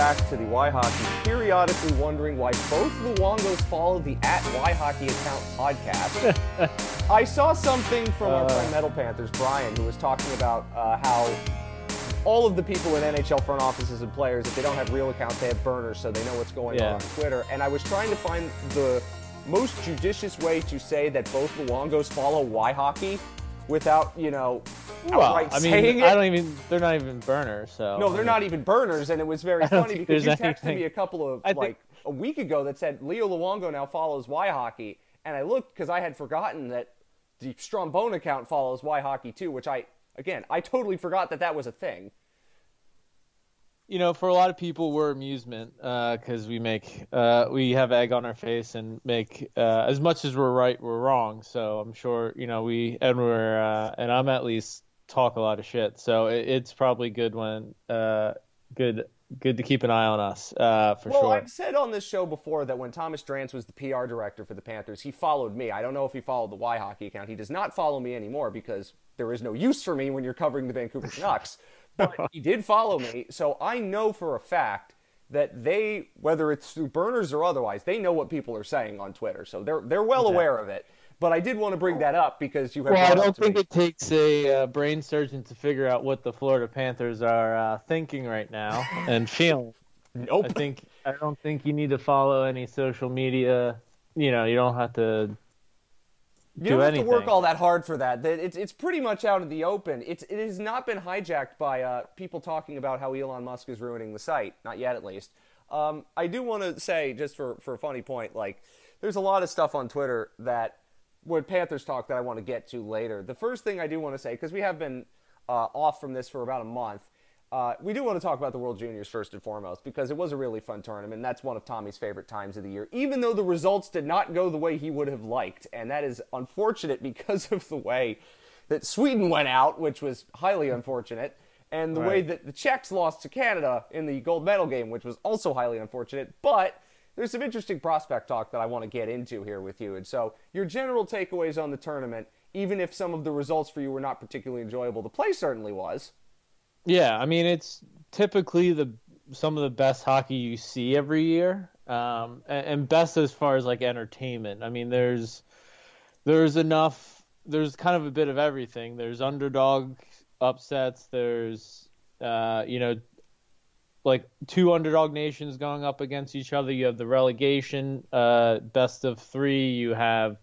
back to the Y Hockey, periodically wondering why both Luongos follow the at Y Hockey account podcast. I saw something from our friend Metal Panthers, Brian, who was talking about uh, how all of the people in NHL front offices and players, if they don't have real accounts, they have burners, so they know what's going Yeah. on on Twitter. And I was trying to find the most judicious way to say that both Luongos follow Y Hockey without, you know, Well, I mean. I don't even. They're not even burners. So No, they're not even burners, and it was very funny because you texted anything- me a couple of I think- like a week ago that said Leo Luongo now follows Y Hockey, and I looked because I had forgotten that the Strombone account follows Y Hockey too, which I again I totally forgot that that was a thing. You know, for a lot of people, we're amusement because we make uh, we have egg on our face and make uh, as much as we're right, we're wrong. So I'm sure you know we and we're uh, and I'm at least talk a lot of shit. So it, it's probably good when uh, good good to keep an eye on us uh, for Well, sure. Well, I've said on this show before that when Thomas Drance was the PR director for the Panthers, he followed me. I don't know if he followed the Y Hockey account. He does not follow me anymore because there is no use for me when you're covering the Vancouver Canucks. But he did follow me, so I know for a fact that they, whether it's through burners or otherwise, they know what people are saying on Twitter. So they're they're well aware of it. But I did want to bring that up because you have. Well, I don't to think me- it takes a uh, brain surgeon to figure out what the Florida Panthers are uh, thinking right now and feeling. Nope. I think I don't think you need to follow any social media. You know, you don't have to You do don't have anything. to work all that hard for that. It's it's pretty much out in the open. It's it has not been hijacked by uh, people talking about how Elon Musk is ruining the site. Not yet, at least. Um, I do want to say, just for for a funny point, like there's a lot of stuff on Twitter that with Panthers talk that I want to get to later. The first thing I do want to say, because we have been uh, off from this for about a month, uh, we do want to talk about the World Juniors first and foremost because it was a really fun tournament. That's one of Tommy's favorite times of the year, even though the results did not go the way he would have liked. And that is unfortunate because of the way that Sweden went out, which was highly unfortunate, and the way that the Czechs lost to Canada in the gold medal game, which was also highly unfortunate. But there's some interesting prospect talk that I want to get into here with you. And so, your general takeaways on the tournament, even if some of the results for you were not particularly enjoyable, the play certainly was. Yeah, I mean it's typically the some of the best hockey you see every year, um, and, and best as far as like entertainment. I mean, there's there's enough. There's kind of a bit of everything. There's underdog upsets. There's uh, you know like two underdog nations going up against each other. You have the relegation, uh, best of three. You have,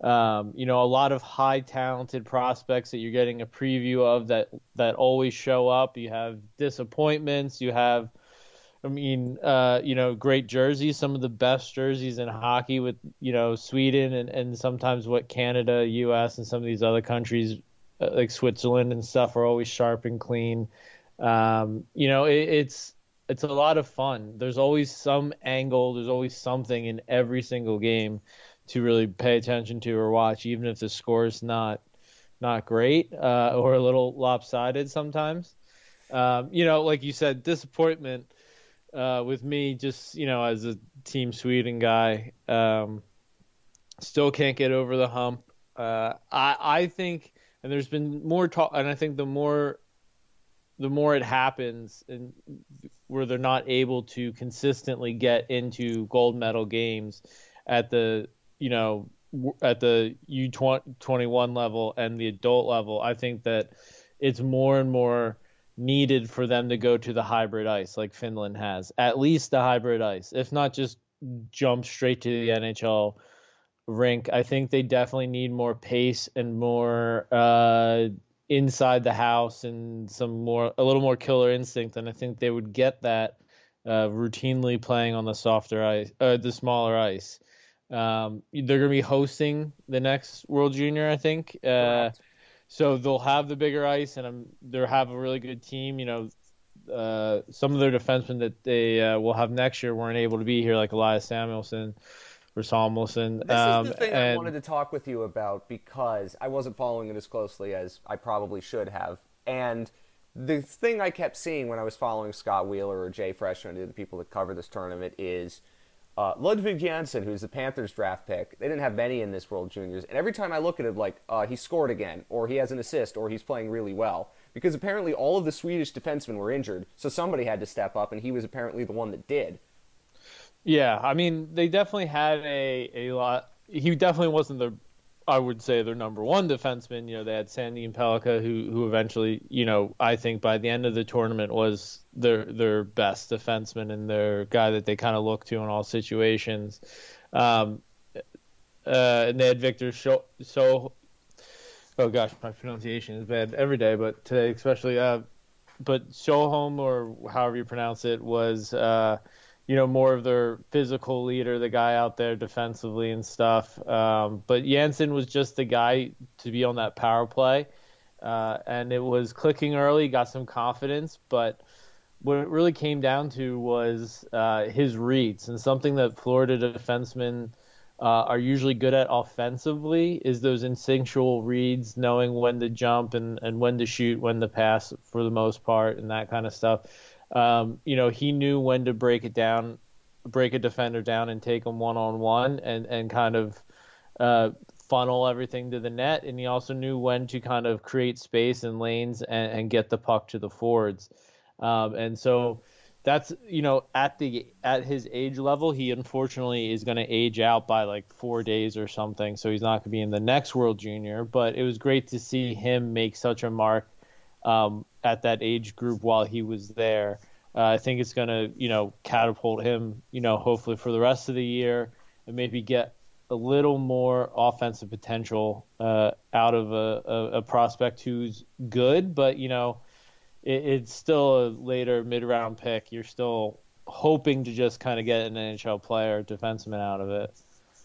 um, you know, a lot of high talented prospects that you're getting a preview of that that always show up. You have disappointments. You have, I mean, uh, you know, great jerseys. Some of the best jerseys in hockey with you know Sweden and and sometimes what Canada, U.S. and some of these other countries uh, like Switzerland and stuff are always sharp and clean. Um, you know, it, it's it's a lot of fun. There's always some angle. There's always something in every single game to really pay attention to or watch, even if the score is not not great uh, or a little lopsided sometimes. Um, you know, like you said, disappointment uh, with me, just you know, as a Team Sweden guy, um, still can't get over the hump. Uh, I I think, and there's been more talk, and I think the more the more it happens and where they're not able to consistently get into gold medal games at the you know at the U21 level and the adult level I think that it's more and more needed for them to go to the hybrid ice like Finland has at least the hybrid ice if not just jump straight to the NHL rink. I think they definitely need more pace and more uh inside the house and some more a little more killer instinct and I think they would get that uh, routinely playing on the softer ice uh, the smaller ice um, they're going to be hosting the next World Junior I think. Uh, so they'll have the bigger ice and um, they'll have a really good team you know. Uh, some of their defensemen that they uh, will have next year weren't able to be here like Elias Samuelson or Samuelson This um, is the thing I wanted to talk with you about because I wasn't following it as closely as I probably should have. And the thing I kept seeing when I was following Scott Wheeler or Jay Fresh and the people that cover this tournament is uh, Ludvig Jansson, who's the Panthers draft pick. They didn't have many in this World Juniors, and every time I look at him, like uh, he scored again, or he has an assist, or he's playing really well. because apparently all of the Swedish defensemen were injured, so somebody had to step up, and he was apparently the one that did. Yeah, I mean, they definitely had a, a lot. He definitely wasn't the, I would say, their number one defenseman. You know, they had Sandin Pellikka, who who eventually, you know, I think by the end of the tournament was their their best defenseman and their guy that they kind of look to in all situations. Um, uh, and they had Victor so so. Oh gosh, my pronunciation is bad every day, but today especially. Uh, but Sjöholm, or however you pronounce it, was. Uh, you know, more of their physical leader, the guy out there defensively and stuff. Um, but Jansson was just the guy to be on that power play. Uh, and it was clicking early, got some confidence, but what it really came down to was uh, his reads. And something that Florida defensemen uh, are usually good at offensively is those instinctual reads, knowing when to jump and, and when to shoot, when to pass for the most part, and that kind of stuff um, you know, he knew when to break it down, break a defender down and take him one on one and, and kind of uh, funnel everything to the net. And he also knew when to kind of create space and lanes and, and get the puck to the forwards. Um, and so that's, you know, at the at his age level, he unfortunately is going to age out by like four days or something. So he's not going to be in the next World Junior. But it was great to see him make such a mark um, at that age group while he was there. Uh, I think it's going to, you know, catapult him, you know, hopefully for the rest of the year and maybe get a little more offensive potential uh, out of a, a, a, prospect who's good, but, you know, it, it's still a later mid round pick. You're still hoping to just kind of get an NHL player, defenseman out of it.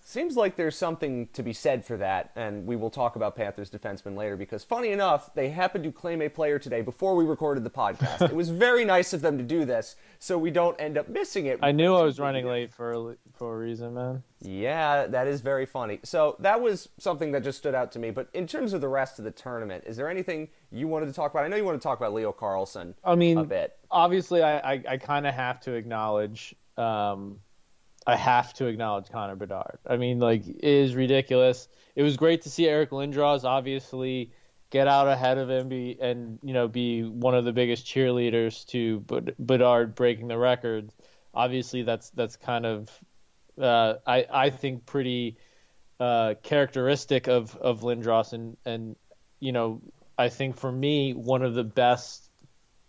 Seems like there's something to be said for that, and we will talk about Panthers defensemen later because, funny enough, they happened to claim a player today before we recorded the podcast. it was very nice of them to do this, so we don't end up missing it. I knew I was running late for a, for a reason, man. Yeah, that is very funny. So that was something that just stood out to me. But in terms of the rest of the tournament, is there anything you wanted to talk about? I know you want to talk about Leo Carlsson I mean, a bit. Obviously, I I, I kind of have to acknowledge. Um, I have to acknowledge Connor Bedard. I mean, like, it is ridiculous. It was great to see Eric Lindros obviously get out ahead of him be, and, you know, be one of the biggest cheerleaders to Bedard breaking the record. Obviously, that's that's kind of, uh, I, I think, pretty uh, characteristic of, of Lindros. And, and, you know, I think for me, one of the best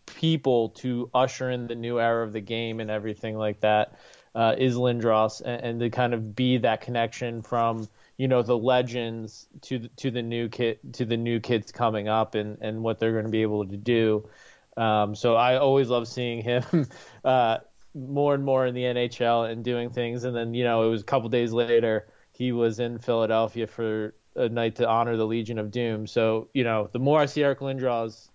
people to usher in the new era of the game and everything like that uh, is Lindros, and, and, to kind of be that connection from you know the legends to the, to the new kid to the new kids coming up and and what they're going to be able to do. Um, so I always love seeing him uh, more and more in the NHL and doing things. And then you know it was a couple days later he was in Philadelphia for a night to honor the Legion of Doom. So you know the more I see Eric Lindros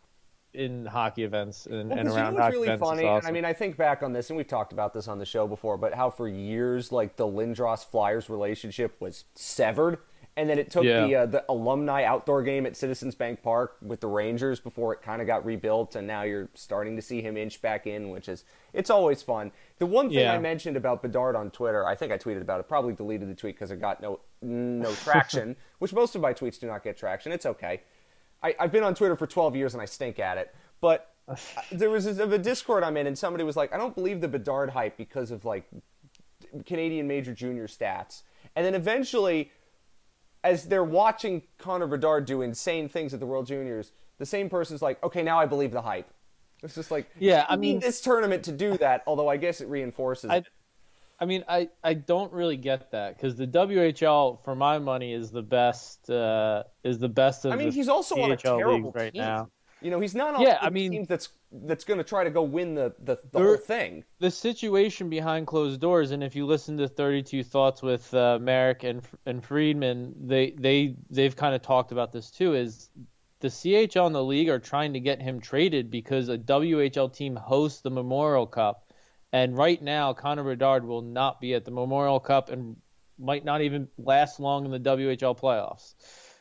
in hockey events and, well, and around you know hockey really events. Funny. Awesome. I mean, I think back on this, and we've talked about this on the show before, but how for years, like the Lindros Flyers relationship was severed, and then it took yeah. the uh, the alumni outdoor game at Citizens Bank Park with the Rangers before it kind of got rebuilt, and now you're starting to see him inch back in, which is it's always fun. The one thing yeah. I mentioned about Bedard on Twitter, I think I tweeted about it, probably deleted the tweet because it got no no traction, which most of my tweets do not get traction. It's okay. I, have been on Twitter for 12 years and I stink at it. But there was a, a Discord I'm in, and somebody was like, I don't believe the Bedard hype because of like Canadian major junior stats. And then eventually, as they're watching Connor Bedard do insane things at the World Juniors, the same person's like, okay, now I believe the hype. It's just like, yeah, I mean, this tournament to do that. Although I guess it reinforces. I, I mean, I, I don't really get that because the WHL, for my money, is the best uh, is the best of. I mean, he's also CHL on a terrible right team. now. You know, he's not on yeah, I mean, team that's that's going to try to go win the the, the whole thing. The situation behind closed doors, and if you listen to Thirty Two Thoughts with uh, Marek and and Friedman, they they they've kind of talked about this too. Is the CHL and the league are trying to get him traded because a WHL team hosts the Memorial Cup and right now, Connor Bedard will not be at the Memorial Cup and might not even last long in the WHL playoffs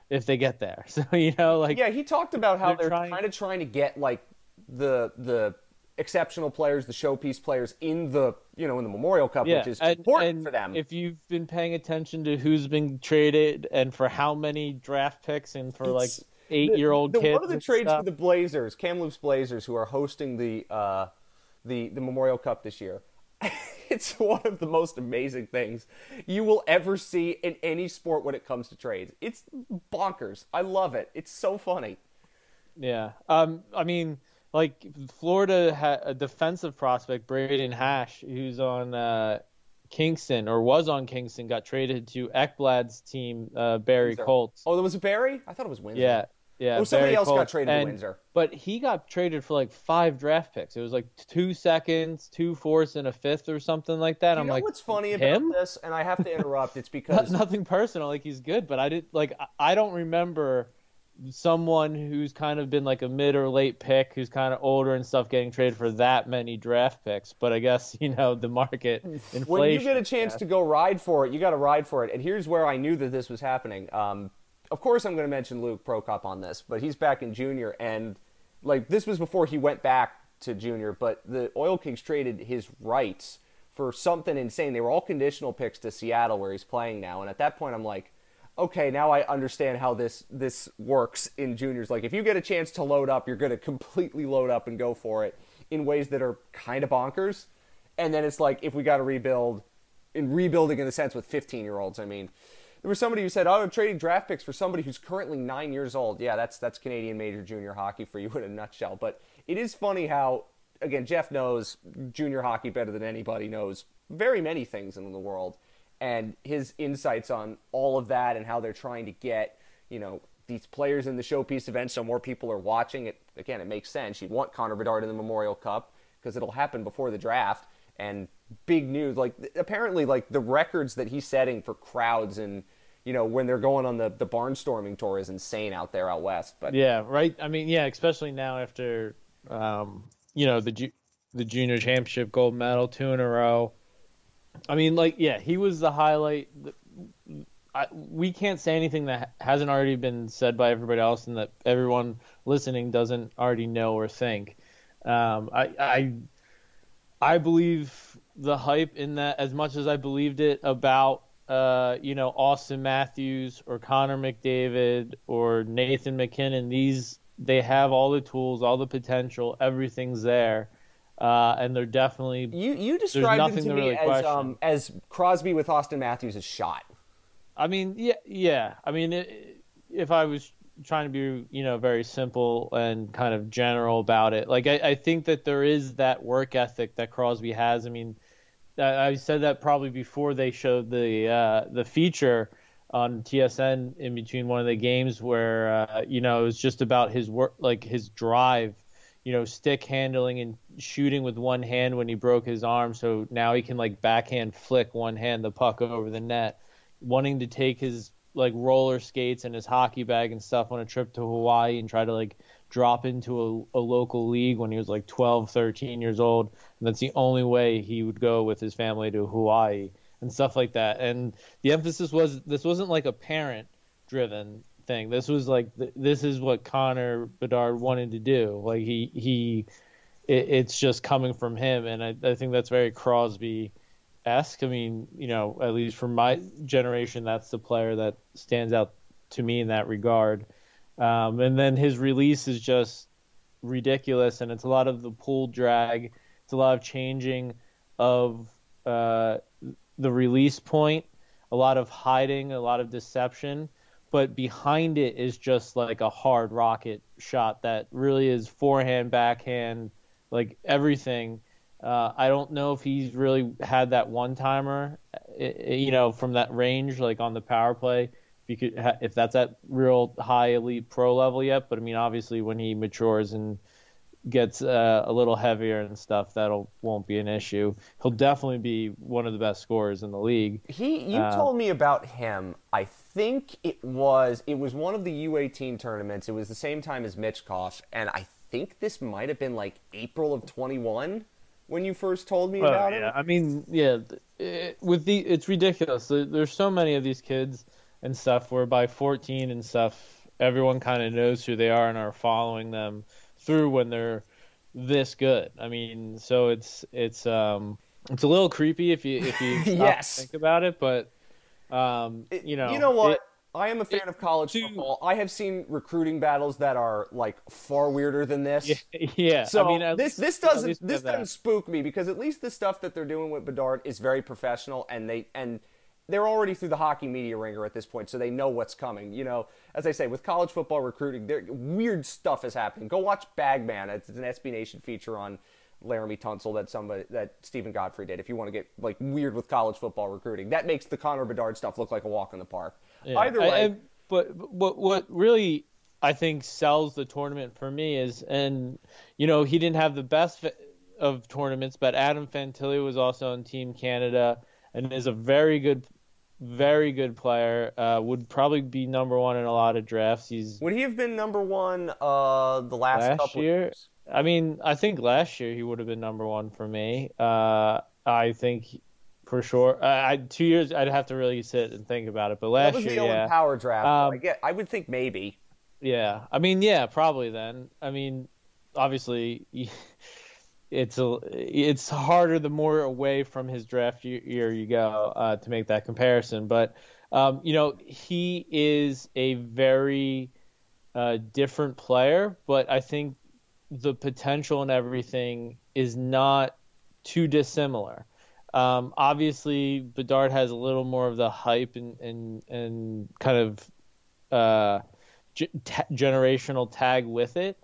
if they get there. So you know, like yeah, he talked about how they're, they're trying... kind of trying to get like the the exceptional players, the showpiece players in the you know in the Memorial Cup, yeah, which is and, important and for them. If you've been paying attention to who's been traded and for how many draft picks and for it's, like eight year old kids. One of the trades stuff. for the Blazers, Kamloops Blazers, who are hosting the uh, the the Memorial Cup this year. it's one of the most amazing things you will ever see in any sport when it comes to trades. It's bonkers. I love it. It's so funny. Yeah. Um. I mean, like Florida had a defensive prospect, Braden Hash, who's on uh, Kingston or was on Kingston, got traded to Ekblad's team, uh, Barrie Windsor. Colts. Oh, there was a Barrie? I thought it was Windsor. Yeah. Yeah. Oh, somebody else got Colts. traded to Windsor. But he got traded for like five draft picks. It was like two seconds, two fourths, and a fifth or something like that. You I'm know like, what's funny about this? And I have to interrupt. It's because nothing personal. Like he's good, but I did like I- don't remember someone who's kind of been like a mid or late pick, who's kind of older and stuff, getting traded for that many draft picks. But I guess you know the market inflation. when you get a chance to go ride for it, you got to ride for it. And here's where I knew that this was happening. Um, of course, I'm going to mention Luke Prokop on this, but he's back in junior, and like this was before he went back to junior. But the Oil Kings traded his rights for something insane. They were all conditional picks to Seattle, where he's playing now. And at that point, I'm like, okay, now I understand how this this works in juniors. Like if you get a chance to load up, you're going to completely load up and go for it in ways that are kind of bonkers. And then it's like if we got to rebuild, in rebuilding in the sense with 15 year olds. I mean, there was somebody who said, "Oh, I'm trading draft picks for somebody who's currently nine years old." Yeah, that's that's Canadian major junior hockey for you in a nutshell. But it is funny how, again, Jeff knows junior hockey better than anybody knows very many things in the world, and his insights on all of that and how they're trying to get you know these players in the showpiece event so more people are watching it. Again, it makes sense. You'd want Connor Bedard in the Memorial Cup because it'll happen before the draft and big news like apparently like the records that he's setting for crowds and you know when they're going on the the barnstorming tour is insane out there out west but Yeah, right. I mean, yeah, especially now after, um, you know, the ju- the junior championship gold medal two in a row. I mean, like, yeah, he was the highlight. I, we can't say anything that hasn't already been said by everybody else, and that everyone listening doesn't already know or think. Um, I, I, I believe the hype in that as much as I believed it about uh, you know, Auston Matthews or Connor McDavid or Nathan MacKinnon. These they have all the tools, all the potential, everything's there, uh, and they're definitely. you you described nothing to to me really as um as Crosby with Auston Matthews' is shot I mean, yeah, yeah. I mean, it, if I was trying to be, you know, very simple and kind of general about it, like I, I think that there is that work ethic that Crosby has. I mean, I said that probably before they showed the uh, the feature on TSN in between one of the games where uh, you know it was just about his work, like his drive, you know, stick handling and shooting with one hand when he broke his arm, so now he can like backhand flick one hand the puck over the net, wanting to take his like roller skates and his hockey bag and stuff on a trip to Hawaii and try to like drop into a, a local league when he was like 12, 13 years old. And that's the only way he would go with his family to Hawaii and stuff like that. And the emphasis was this wasn't like a parent driven thing. This was like th- this is what Connor Bedard wanted to do. Like he he it, it's just coming from him and I, I think that's very Crosby esque. I mean, you know, at least for my generation that's the player that stands out to me in that regard. Um, and then his release is just ridiculous, and it's a lot of the pull drag. It's a lot of changing of uh, the release point, a lot of hiding, a lot of deception. But behind it is just like a hard rocket shot that really is forehand, backhand, like everything. Uh, I don't know if he's really had that one timer, you know, from that range, like on the power play. If you could, ha- if that's at real high elite pro level yet, but I mean, obviously, when he matures and gets uh, a little heavier and stuff, that'll won't be an issue. He'll definitely be one of the best scorers in the league. He, you Uh, told me about him. I think it was it was one of the U18 tournaments. It was the same time as Michkov, and I think this might have been like April of 21 when you first told me about yeah, him. I mean, yeah, it, with the it's ridiculous. There's so many of these kids and stuff where by 14 and stuff, everyone kind of knows who they are and are following them through when they're this good. I mean, so it's it's um it's a little creepy if you if you Yes. think about it, but um It- you know you know what? it- I am a fan It- of college to- football. I have seen recruiting battles that are like far weirder than this. Yeah, yeah. So I mean, at this least- this doesn't this doesn't spook me because at least the stuff that they're doing with Bedard is very professional and they and they're already through the hockey media ringer at this point, so they know what's coming. You know, as I say, with college football recruiting, there weird stuff is happening. Go watch Bagman. It's an SB Nation feature on Laremy Tunsil that somebody that Steven Godfrey did. If you want to get like weird with college football recruiting, that makes the Connor Bedard stuff look like a walk in the park. Yeah. Either way, I- but but what what really I think sells the tournament for me is, and you know, he didn't have the best of tournaments, but Adam Fantilli was also on Team Canada and is a very good, very good player. Uh, would probably be number one in a lot of drafts. He's, would he have been number one uh, the last, Last couple year? years? I mean, I think last year he would have been number one for me. Uh, I think. For sure, I, I two years. I'd have to really sit and think about it. But That last was year, the Owen yeah, Power draft. Um, I get. I would think maybe. Yeah, I mean, yeah, probably then. I mean, obviously, it's a it's harder the more away from his draft year, you go uh, to make that comparison. But um, you know, he is a very uh, different player, but I think the potential and everything is not too dissimilar. Um, obviously, Bedard has a little more of the hype and and, and kind of uh, g- ta- generational tag with it.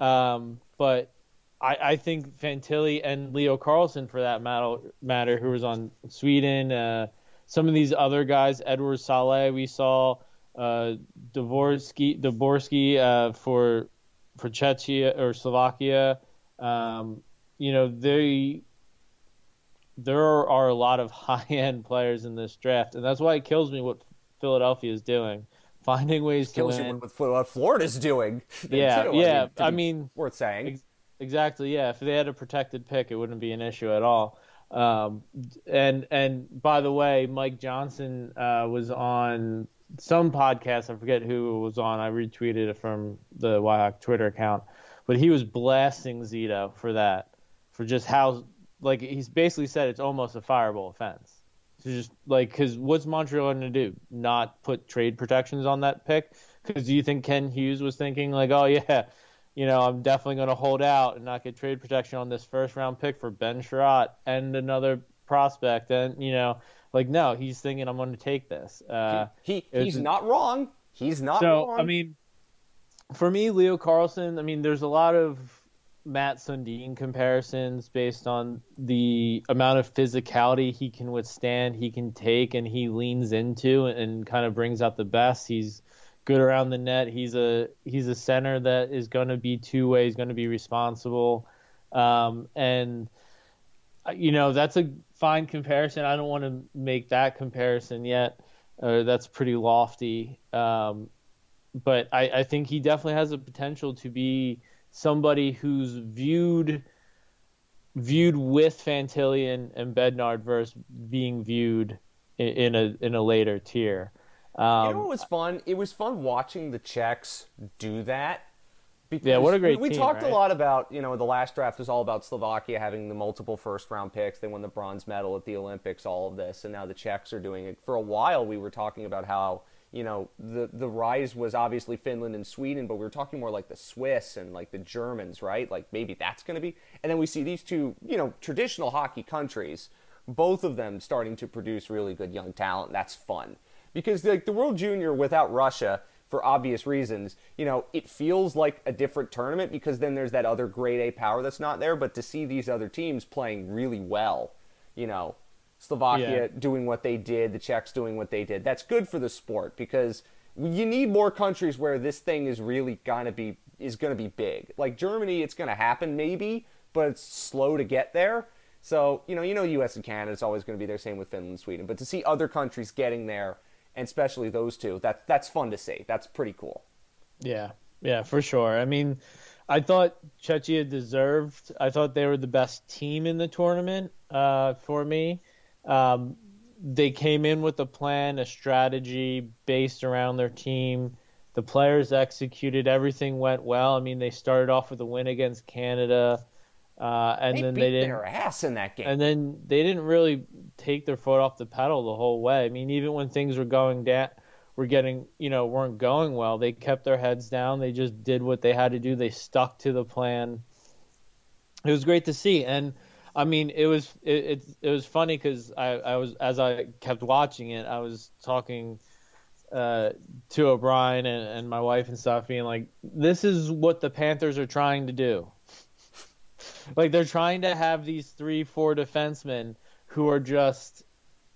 Um, but I, I think Fantilli and Leo Carlsson, for that matter, matter who was on Sweden, uh, some of these other guys, Edward Saleh, we saw uh, Dvorsky, Dvorsky uh, for for Czechia or Slovakia. Um, you know, they there are a lot of high end players in this draft, and that's why it kills me what Philadelphia is doing, finding ways to Kills you win. with what Florida's doing. Yeah, too, yeah. to I mean, worth saying. Ex- Exactly. Yeah. If they had a protected pick, it wouldn't be an issue at all. Um, and and by the way, Mike Johnson uh, was on some podcast. I forget who it was on. I retweeted it from the Wyhawk Twitter account, but he was blasting Zito for that, for just how like he's basically said it's almost a fireable offense. So just like because what's Montreal going to do? Not put trade protections on that pick? Because do you think Kent Hughes was thinking like, oh yeah you know, I'm definitely going to hold out and not get trade protection on this first round pick for Ben Chiarot and another prospect. And, you know, like, no, he's thinking I'm going to take this. Uh, he was- he's not wrong. He's not so, wrong. I mean, for me, Leo Carlsson, I mean, there's a lot of Matt Sundin comparisons based on the amount of physicality he can withstand, he can take, and he leans into and kind of brings out the best. He's good around the net. He's a he's a center that is going to be two way. He's going to be responsible, um, and uh, you know that's a fine comparison. I don't want to make that comparison yet. Uh, that's pretty lofty, um, but I, I think he definitely has the potential to be somebody who's viewed viewed with Fantilli and, and Bedard versus being viewed in, in a in a later tier. Um, you know what was fun? It was fun watching the Czechs do that. Because Yeah, what a great We, we team, talked a lot about, you know, the last draft was all about Slovakia having the multiple first round picks. They won the bronze medal at the Olympics, all of this, and now the Czechs are doing it. For a while, we were talking about how, you know, the the rise was obviously Finland and Sweden, but we were talking more like the Swiss and like the Germans, right? Like maybe that's going to be. And then we see these two, you know, traditional hockey countries, both of them starting to produce really good young talent. That's fun because like the World Junior without Russia, for obvious reasons, you know, it feels like a different tournament because then there's that other grade A power that's not there. But to see these other teams playing really well, you know, Slovakia Yeah. doing what they did, the Czechs doing what they did, that's good for the sport because you need more countries where this thing is really gonna be is gonna be big. Like Germany, it's gonna happen maybe, but it's slow to get there. So you know, you know, U.S. and Canada, is always going to be there. Same with Finland, and Sweden. But to see other countries getting there, and especially those two, that that's fun to see. That's pretty cool. Yeah, yeah, for sure. I mean, I thought Czechia deserved. I thought they were the best team in the tournament. Uh, for me, um, they came in with a plan, a strategy based around their team. The players executed. Everything went well. I mean, they started off with a win against Canada, uh, and They then they didn't. their ass in that game. And then they didn't really take their foot off the pedal the whole way. I mean, even when things were going down, were getting, you know, weren't going well. They kept their heads down. They just did what they had to do. They stuck to the plan. It was great to see, and I mean, it was it it, it was funny because I, I was as I kept watching it, I was talking uh, to O'Brien and, and my wife and stuff, being like, "This is what the Panthers are trying to do. Like they're trying to have these three, four defensemen who are just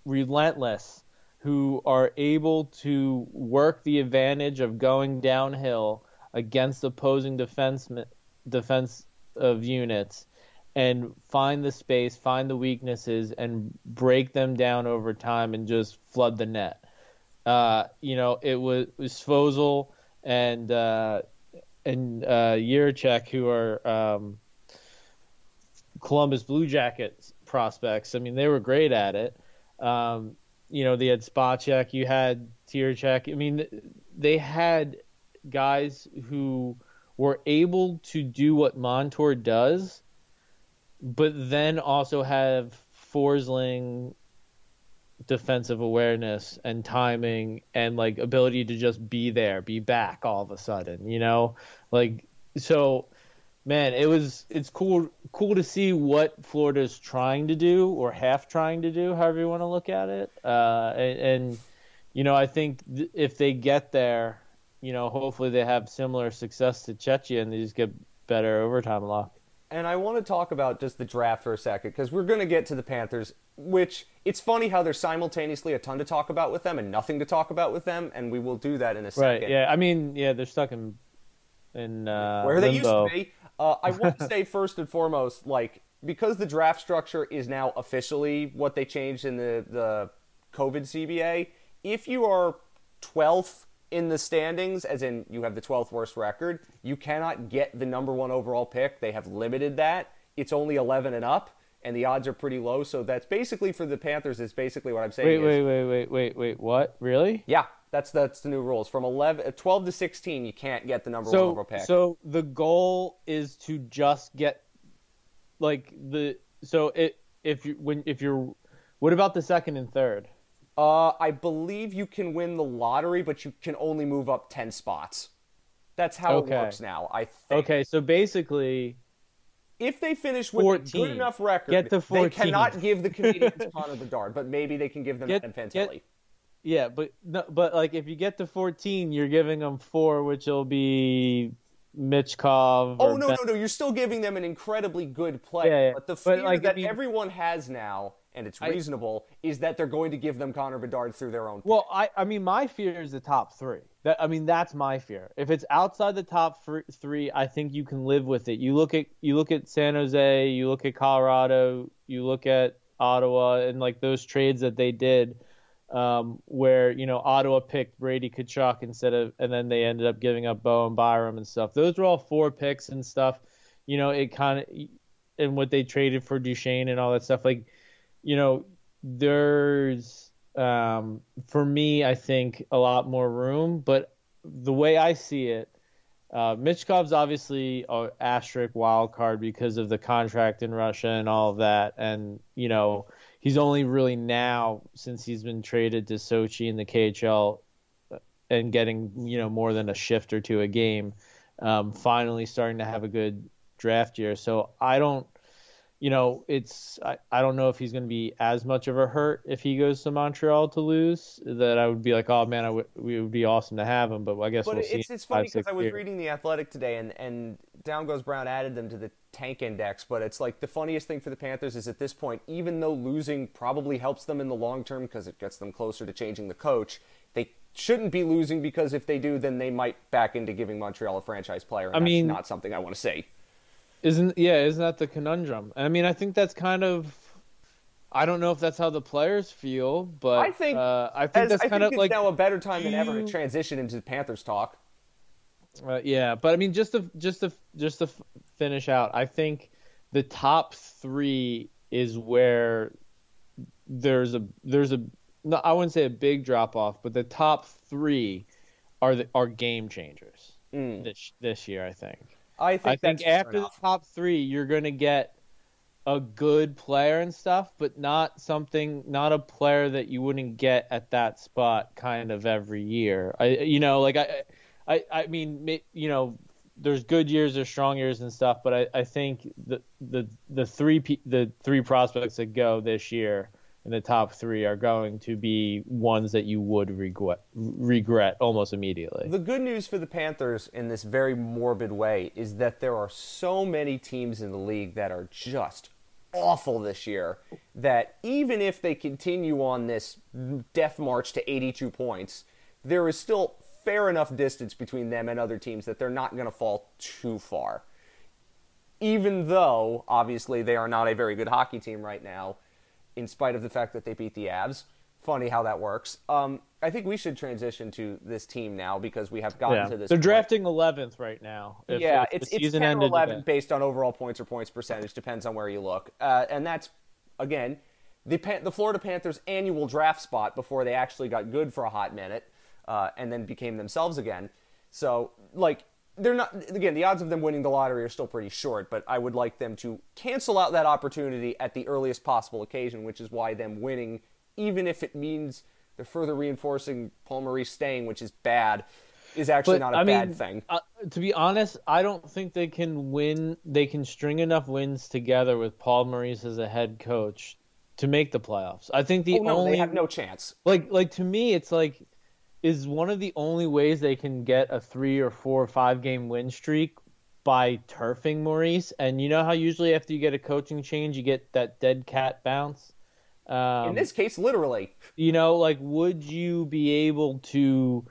relentless, who are able to work the advantage of going downhill against opposing defense defense of units." And find the space, find the weaknesses, and break them down over time, and just flood the net uh, you know, it was, it was and uh, and uh, who are um, Columbus Blue Jackets prospects. I mean, they were great at it. Um, you know, they had Spacek, you had Jiricek. I mean, they had guys who were able to do what Montour does, but then also have Forsling defensive awareness and timing and like ability to just be there, be back all of a sudden, you know? Like so man, it was it's cool cool to see what Florida's trying to do or half trying to do, however you want to look at it. Uh and, and you know, I think th- if they get there, you know, hopefully they have similar success to Czechia and they just get better overtime luck and I want to talk about just the draft for a second because we're going to get to the Panthers, which it's funny how there's simultaneously a ton to talk about with them and nothing to talk about with them, and we will do that in a second. Right? Yeah. I mean, yeah, they're stuck in in uh, where they limbo. used to be. Uh, I want to say first and foremost, like because the draft structure is now officially what they changed in the the COVID CBA. If you are 12th in the standings, as in you have the 12th worst record, you cannot get the number one overall pick. They have limited that. It's only 11 and up, and the odds are pretty low. So that's basically for the Panthers. Is basically what I'm saying. Wait, is, wait, wait, wait, wait, wait. What? Really? Yeah, that's that's the new rules. From 11, uh, 12 to 16, you can't get the number so, one overall pick. So the goal is to just get like the so it if you when if you're what about the second and third? Uh, I believe you can win the lottery, but you can only move up ten spots. That's how Okay. it works now. I think. Okay, so basically, If they finish with a 14. good enough record, Get they cannot give the Canadians Connor Bedard, but maybe they can give them Get- Adam get- Fantilli. Yeah, but no, but like if you get to 14, you're giving them four, which will be Michkov. Oh no, Ben- no, no! You're still giving them an incredibly good player, Yeah, yeah. but the But, fear like, that you- everyone has now, and it's I- reasonable, is that they're going to give them Connor Bedard through their own. Well, I I mean my fear is the top three. That I mean that's my fear. If it's outside the top three, I think you can live with it. You look at you look at San Jose, you look at Colorado, you look at Ottawa, and like those trades that they did, um, where you know Ottawa picked Brady Tkachuk instead of, and then they ended up giving up Bo and Byram and stuff. Those were all four picks and stuff. You know, it kind of and what they traded for Duchene and all that stuff. Like, you know, there's um, for me, I think a lot more room. But the way I see it, uh, Michkov's obviously a asterisk wild card because of the contract in Russia and all of that, and you know he's only really now since he's been traded to Sochi in the KHL and getting you know more than a shift or two a game, um, finally starting to have a good draft year. So I don't you know, it's I, I don't know if he's going to be as much of a hurt if he goes to Montreal to lose. That I would be like, oh man, I would we would be awesome to have him, but I guess But we'll it's see. it's funny because I was years. reading the Athletic today, and and Down Goes Brown added them to the tank index. But it's like the funniest thing for the Panthers is at this point, even though losing probably helps them in the long term because it gets them closer to changing the coach, they shouldn't be losing because if they do, then they might back into giving Montreal a franchise player. And I that's mean- not something I want to say. Isn't yeah? Isn't that the conundrum? I mean, I think that's kind of. I don't know if that's how the players feel, but I think uh, I think As, that's I kind think of it's like now a better time than ever to transition into the Panthers talk. Uh, yeah, but I mean, just to just to just to finish out, I think the top three is where there's a there's a no, I wouldn't say a big drop off, but the top three are the are game changers Mm. this this year. I think. I think I think after enough. the top three, you're going to get a good player and stuff, but not something, not a player that you wouldn't get at that spot kind of every year. I, you know, like I, I, I mean, you know, there's good years, there's strong years and stuff, but I, I think the the the three the three prospects that go this year in the top three are going to be ones that you would regret regret almost immediately. The good news for the Panthers in this very morbid way is that there are so many teams in the league that are just awful this year that even if they continue on this death march to 82 points, there is still fair enough distance between them and other teams that they're not going to fall too far. Even though, obviously, they are not a very good hockey team right now in spite of the fact that they beat the Avs. Funny how that works. Um, I think we should transition to this team now because we have gotten yeah. to this. They're point. drafting 11th right now. If, yeah, if it's, it's 10 or 11 based on overall points or points percentage, depends on where you look. Uh, and that's, again, the, Pan- the Florida Panthers' annual draft spot before they actually got good for a hot minute uh, and then became themselves again. So, like, they're not again the odds of them winning the lottery are still pretty short but i would like them to cancel out that opportunity at the earliest possible occasion which is why them winning even if it means they're further reinforcing paul maurice staying which is bad is actually but, not a I bad mean, thing. uh, to be honest i don't think they can win they can string enough wins together with paul maurice as a head coach to make the playoffs. I think the oh, no, only they have no chance. Like like to me it's like is one of the only ways they can get a three or four or five game win streak by turfing Maurice. And you know how usually after you get a coaching change, you get that dead cat bounce. Um, In this case, literally. You know, like would you be able to,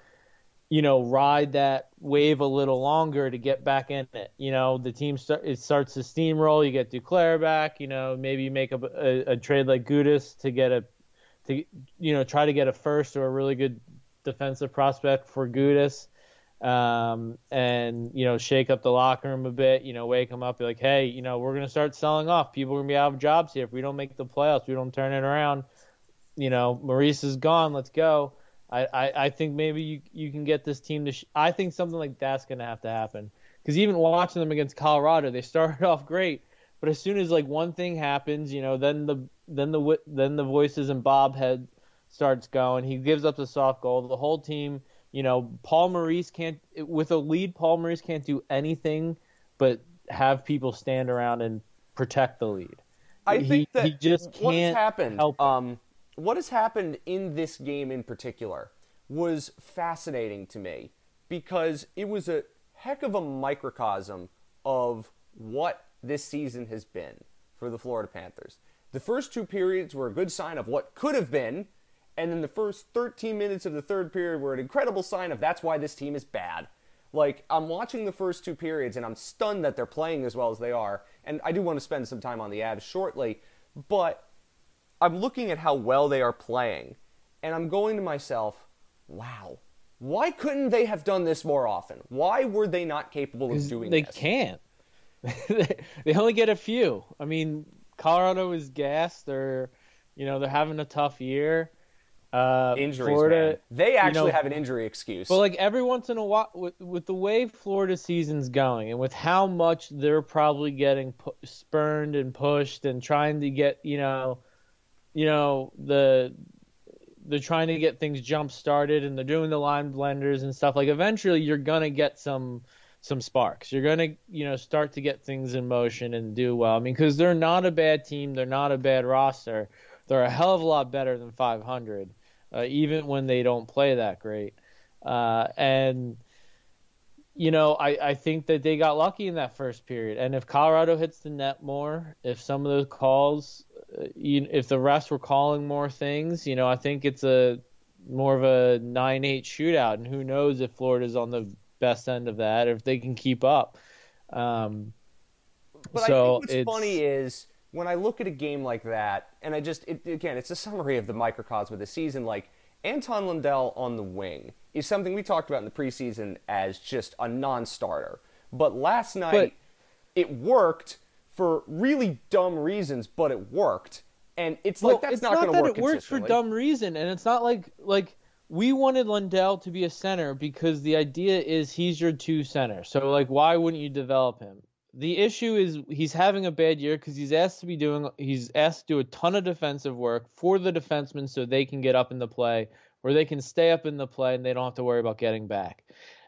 you know, ride that wave a little longer to get back in it? You know, the team start it starts to steamroll. You get Duclair back. You know, maybe you make a, a, a trade like Gudas to get a to you know try to get a first or a really good defensive prospect for Gudas. Um, and you know, shake up the locker room a bit. You know, wake them up. Be like, hey, you know, we're gonna start selling off. People are gonna be out of jobs here if we don't make the playoffs. We don't turn it around. You know, Maurice is gone. Let's go. I, I, I think maybe you you can get this team to. Sh- I think something like that's gonna have to happen because even watching them against Colorado, they started off great, but as soon as like one thing happens, you know, then the then the then the voices in Bob head starts going. He gives up the soft goal. The whole team, you know, Paul Maurice can't with a lead. Paul Maurice can't do anything but have people stand around and protect the lead. I he, think that he just can't what has happened. Um, what has happened in this game in particular was fascinating to me because it was a heck of a microcosm of what this season has been for the Florida Panthers. The first two periods were a good sign of what could have been and then the first 13 minutes of the third period were an incredible sign of that's why this team is bad. Like, I'm watching the first two periods and I'm stunned that they're playing as well as they are. And I do want to spend some time on the Avs shortly, but I'm looking at how well they are playing and I'm going to myself, wow, why couldn't they have done this more often? Why were they not capable of doing they this? They can't. they only get a few. I mean, Colorado is gassed. They're, you know, they're having a tough year. Uh, Injuries, Florida, man. They actually you know, have an injury excuse. But like every once in a while, with, with the way Florida season's going, and with how much they're probably getting pu- spurned and pushed, and trying to get you know, you know the they're trying to get things jump started, and they're doing the line blenders and stuff. Like eventually, you're gonna get some some sparks. You're gonna you know start to get things in motion and do well. I mean, because they're not a bad team, they're not a bad roster. They're a hell of a lot better than 500 uh, even when they don't play that great. Uh, and you know, I, I think that they got lucky in that first period. And if Colorado hits the net more, if some of those calls, uh, you, if the refs were calling more things, you know, I think it's a more of a nine-eight shootout. And who knows if Florida's on the best end of that, or if they can keep up. Um, but so I think what's funny is when I look at a game like that, and I just it, again, it's a summary of the microcosm of the season. Like Anton Lundell on the wing is something we talked about in the preseason as just a non-starter. But last night, but, it worked for really dumb reasons, but it worked. And it's well, like that's it's not, not going to work. It works for dumb reason, and it's not like like we wanted Lundell to be a center because the idea is he's your two center. So like, why wouldn't you develop him? The issue is he's having a bad year because he's asked to be doing he's asked to do a ton of defensive work for the defensemen so they can get up in the play or they can stay up in the play and they don't have to worry about getting back.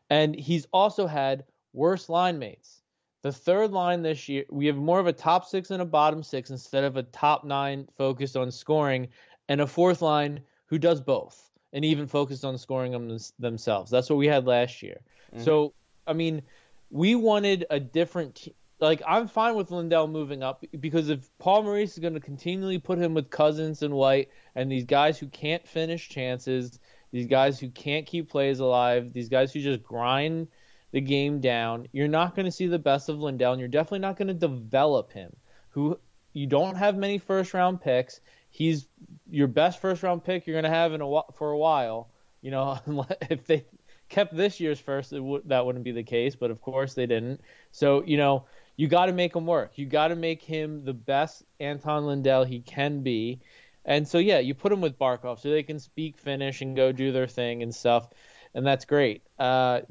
And he's also had worse line mates. The third line this year, we have more of a top six and a bottom six instead of a top nine focused on scoring, and a fourth line who does both and even focused on scoring them themselves. That's what we had last year. Mm-hmm. So, I mean, we wanted a different. Like, I'm fine with Lundell moving up because if Paul Maurice is going to continually put him with Cousins and White and these guys who can't finish chances, these guys who can't keep plays alive, these guys who just grind the game down, you're not going to see the best of Lundell, and you're definitely not going to develop him. Who you don't have many first round picks. He's your best first round pick you're going to have in a for a while. You know, if they kept this year's first, w- that wouldn't be the case. But of course they didn't. So you know, you got to make him work. You got to make him the best Anton Lundell he can be. And so yeah, you put him with Barkov so they can speak Finnish and go do their thing and stuff, and that's great. Uh,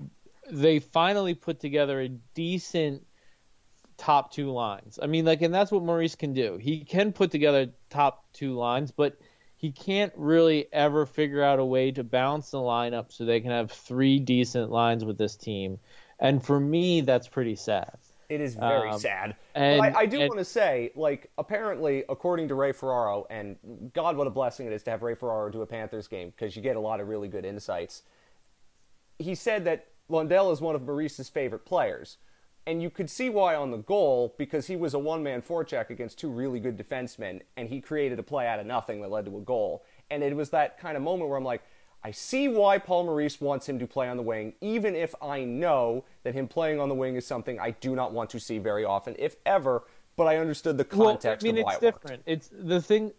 they finally put together a decent top two lines. I mean, like, and that's what Maurice can do. He can put together top two lines, but he can't really ever figure out a way to balance the lineup so they can have three decent lines with this team. And for me, that's pretty sad. It is very um, sad. And, I, I, do want to say, like, apparently, according to Ray Ferraro, and God, what a blessing it is to have Ray Ferraro do a Panthers game because you get a lot of really good insights. He said that Lundell is one of Maurice's favorite players and you could see why on the goal because he was a one-man forecheck against two really good defensemen and he created a play out of nothing that led to a goal and it was that kind of moment where i'm like i see why paul maurice wants him to play on the wing even if i know that him playing on the wing is something i do not want to see very often if ever but i understood the context well, I mean, of why it's it different it's the thing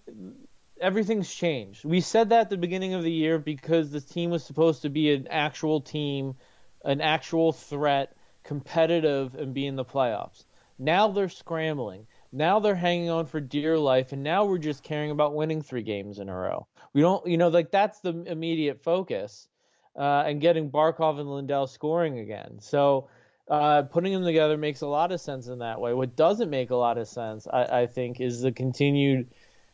everything's changed we said that at the beginning of the year because the team was supposed to be an actual team an actual threat competitive and be in the playoffs. Now they're scrambling. Now they're hanging on for dear life, and now we're just caring about winning three games in a row. We don't, you know, like that's the immediate focus, uh, and getting Barkov and Lundell scoring again. So uh, putting them together makes a lot of sense in that way. What doesn't make a lot of sense, I, I think, is the continued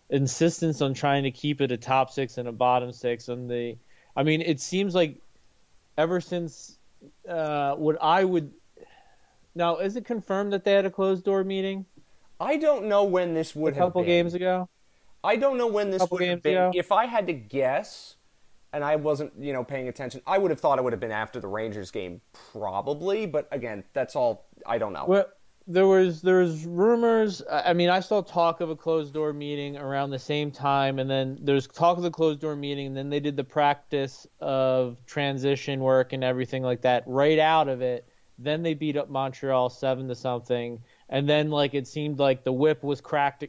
insistence on trying to keep it a top six and a bottom six. And the, I mean, it seems like ever since uh, what I would now is it confirmed that they had a closed door meeting? I don't know when this would a couple games ago. I don't know when this would have been. Ago? If I had to guess, and I wasn't, you know, paying attention, I would have thought it would have been after the Rangers game, probably. But again, that's all. I don't know. Well, there was there was rumors. I mean, I saw talk of a closed door meeting around the same time, and then there's talk of the closed door meeting, and then they did the practice of transition work and everything like that right out of it. Then they beat up Montreal seven to something, and then like it seemed like the whip was cracked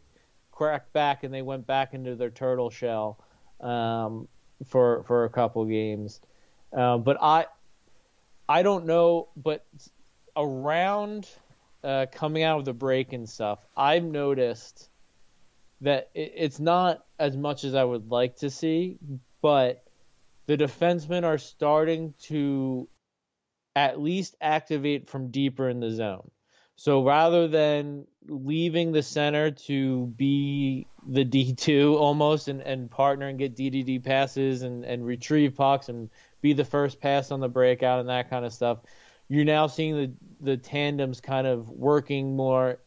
cracked back, and they went back into their turtle shell um, for for a couple games. Uh, but I I don't know, but around uh, coming out of the break and stuff, I've noticed that it, it's not as much as I would like to see, but the defensemen are starting to at least activate from deeper in the zone. So rather than leaving the center to be the D2 almost and, and partner and get DDD passes and, and retrieve pucks and be the first pass on the breakout and that kind of stuff, you're now seeing the the tandems kind of working more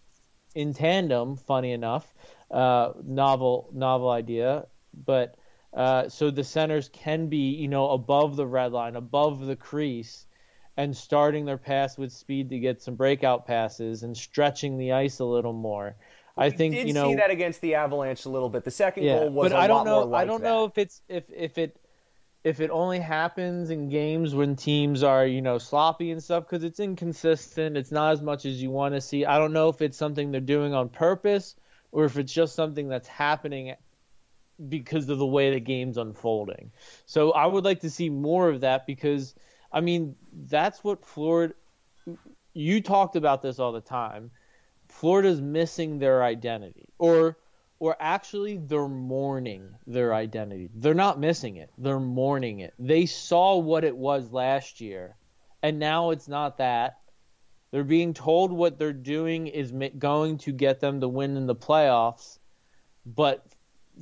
in tandem. Funny enough, uh, novel novel idea, but uh, so the centers can be you know above the red line, above the crease, and starting their pass with speed to get some breakout passes and stretching the ice a little more. I think you know see that against the Avalanche a little bit. The second yeah, goal was but I don't know. Like I don't that. know if it's if if it if it only happens in games when teams are, you know, sloppy and stuff, because it's inconsistent. It's not as much as you want to see. I don't know if it's something they're doing on purpose or if it's just something that's happening because of the way the game's unfolding. So I would like to see more of that because, I mean, that's what Florida. You talked about this all the time. Florida's missing their identity, or or actually they're mourning their identity. They're not missing it. They're mourning it. They saw what it was last year, and now it's not that. They're being told what they're doing is going to get them to win in the playoffs, but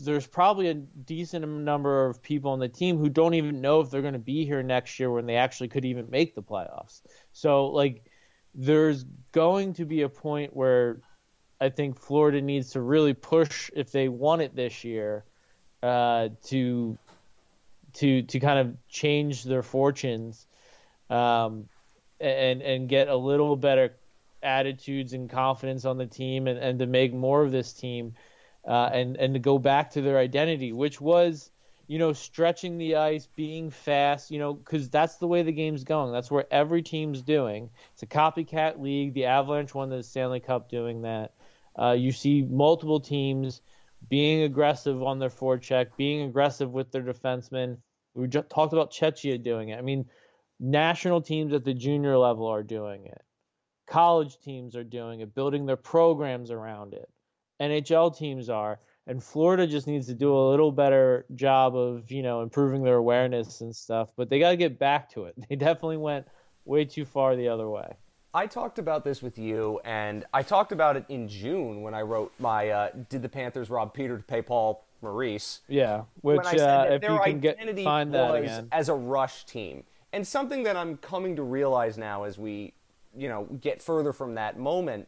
there's probably a decent number of people on the team who don't even know if they're going to be here next year when they actually could even make the playoffs. So like there's going to be a point where I think Florida needs to really push if they want it this year uh, to to to kind of change their fortunes um, and and get a little better attitudes and confidence on the team and, and to make more of this team uh, and and to go back to their identity, which was you know stretching the ice, being fast, you know, because that's the way the game's going. That's where every team's doing. It's a copycat league. The Avalanche won the Stanley Cup doing that. Uh, you see multiple teams being aggressive on their forecheck, being aggressive with their defensemen. We just talked about Czechia doing it. I mean, national teams at the junior level are doing it. College teams are doing it, building their programs around it. NHL teams are. And Florida just needs to do a little better job of, you know, improving their awareness and stuff. But they got to get back to it. They definitely went way too far the other way. I talked about this with you, and I talked about it in June when I wrote my uh, "Did the Panthers rob Peter to pay Paul?" Maurice. Yeah, which uh, if you can get find that again as a rush team, and something that I'm coming to realize now as we, you know, get further from that moment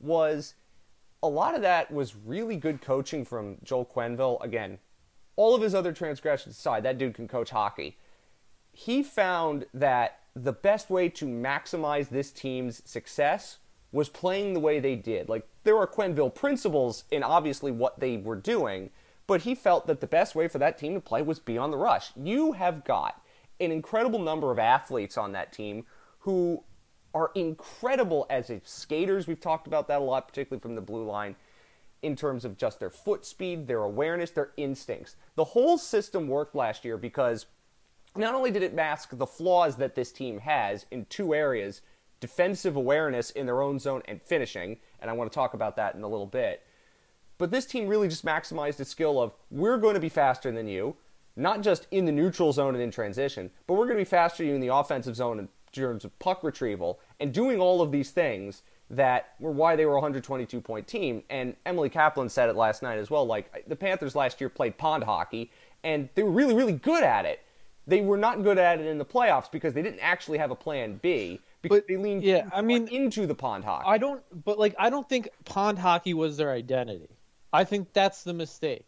was a lot of that was really good coaching from Joel Quenneville. Again, all of his other transgressions aside, that dude can coach hockey. He found that the best way to maximize this team's success was playing the way they did. Like, there are Quenneville principles in obviously what they were doing, but he felt that the best way for that team to play was be on the rush. You have got an incredible number of athletes on that team who are incredible as skaters. We've talked about that a lot, particularly from the blue line, in terms of just their foot speed, their awareness, their instincts. The whole system worked last year because not only did it mask the flaws that this team has in two areas defensive awareness in their own zone and finishing, and I want to talk about that in a little bit. But this team really just maximized the skill of we're going to be faster than you, not just in the neutral zone and in transition, but we're going to be faster than you in the offensive zone and terms of puck retrieval and doing all of these things that were why they were a 122 point team. And Emily Kaplan said it last night as well. Like the Panthers last year played pond hockey and they were really, really good at it. They were not good at it in the playoffs because they didn't actually have a plan B because but, they leaned yeah, I mean, into the pond hockey. I don't, but like I don't think pond hockey was their identity. I think that's the mistake.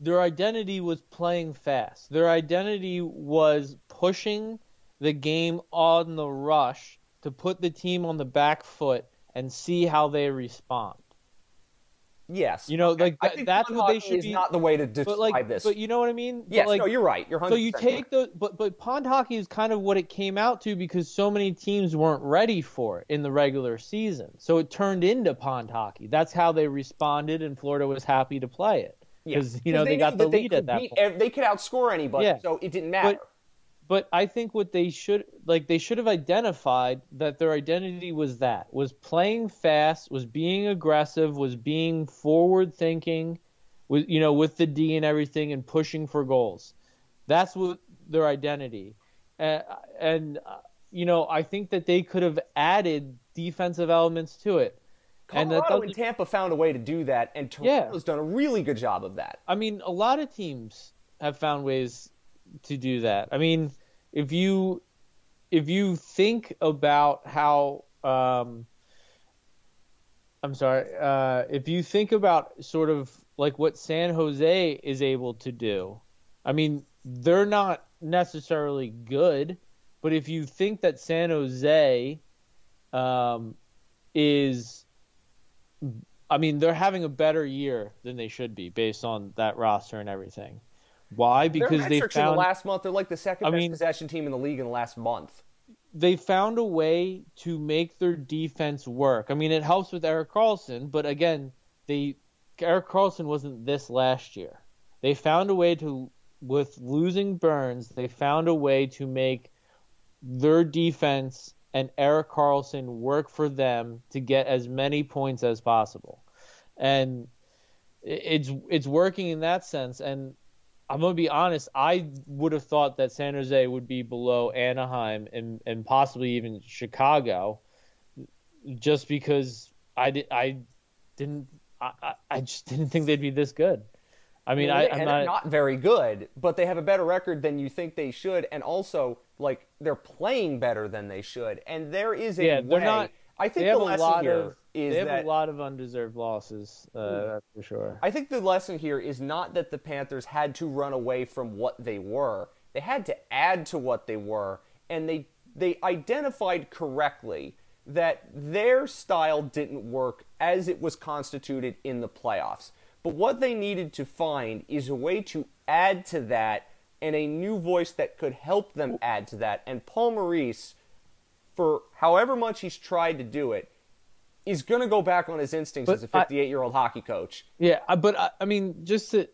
Their identity was playing fast. Their identity was pushing the game on the rush to put the team on the back foot and see how they respond. Yes, you know, like th- that's what they should is be. Not the way to describe but like, this, but you know what I mean. Yes, like, no, you're right. You're 100 so you take the but but pond hockey is kind of what it came out to because so many teams weren't ready for it in the regular season, so it turned into pond hockey. That's how they responded, and Florida was happy to play it because yeah. you know they, they got the lead at that beat. They could outscore anybody, yeah. so it didn't matter. But, but I think what they should like they should have identified that their identity was that was playing fast, was being aggressive, was being forward thinking, with you know with the D and everything and pushing for goals. That's what their identity. Uh, and uh, you know I think that they could have added defensive elements to it. Colorado and, and Tampa found a way to do that, and Toronto's yeah. done a really good job of that. I mean, a lot of teams have found ways to do that. I mean, if you if you think about how um, I'm sorry, uh, if you think about sort of like what San Jose is able to do, I mean, they're not necessarily good, but if you think that San Jose um, is I mean, they're having a better year than they should be based on that roster and everything. Why? Because they found the last month they're like the second I best mean, possession team in the league in the last month. They found a way to make their defense work. I mean, it helps with Erik Karlsson, but again, they Erik Karlsson wasn't this last year. They found a way to with losing Burns, they found a way to make their defense and Erik Karlsson work for them to get as many points as possible. And it's it's working in that sense and I'm gonna be honest. I would have thought that San Jose would be below Anaheim and and possibly even Chicago, just because I did I didn't I, I just didn't think they'd be this good. I mean, I, am not... not very good, but they have a better record than you think they should, and also like they're playing better than they should. And there is a yeah, way. they're not. I think they have the lesson lot here of is they have that a lot of undeserved losses. Uh, for sure. I think the lesson here is not that the Panthers had to run away from what they were. They had to add to what they were, and they they identified correctly that their style didn't work as it was constituted in the playoffs. But what they needed to find is a way to add to that and a new voice that could help them add to that. And Paul Maurice, for however much he's tried to do it, is going to go back on his instincts But as a 58 year old hockey coach. Yeah, but I, I mean, just to,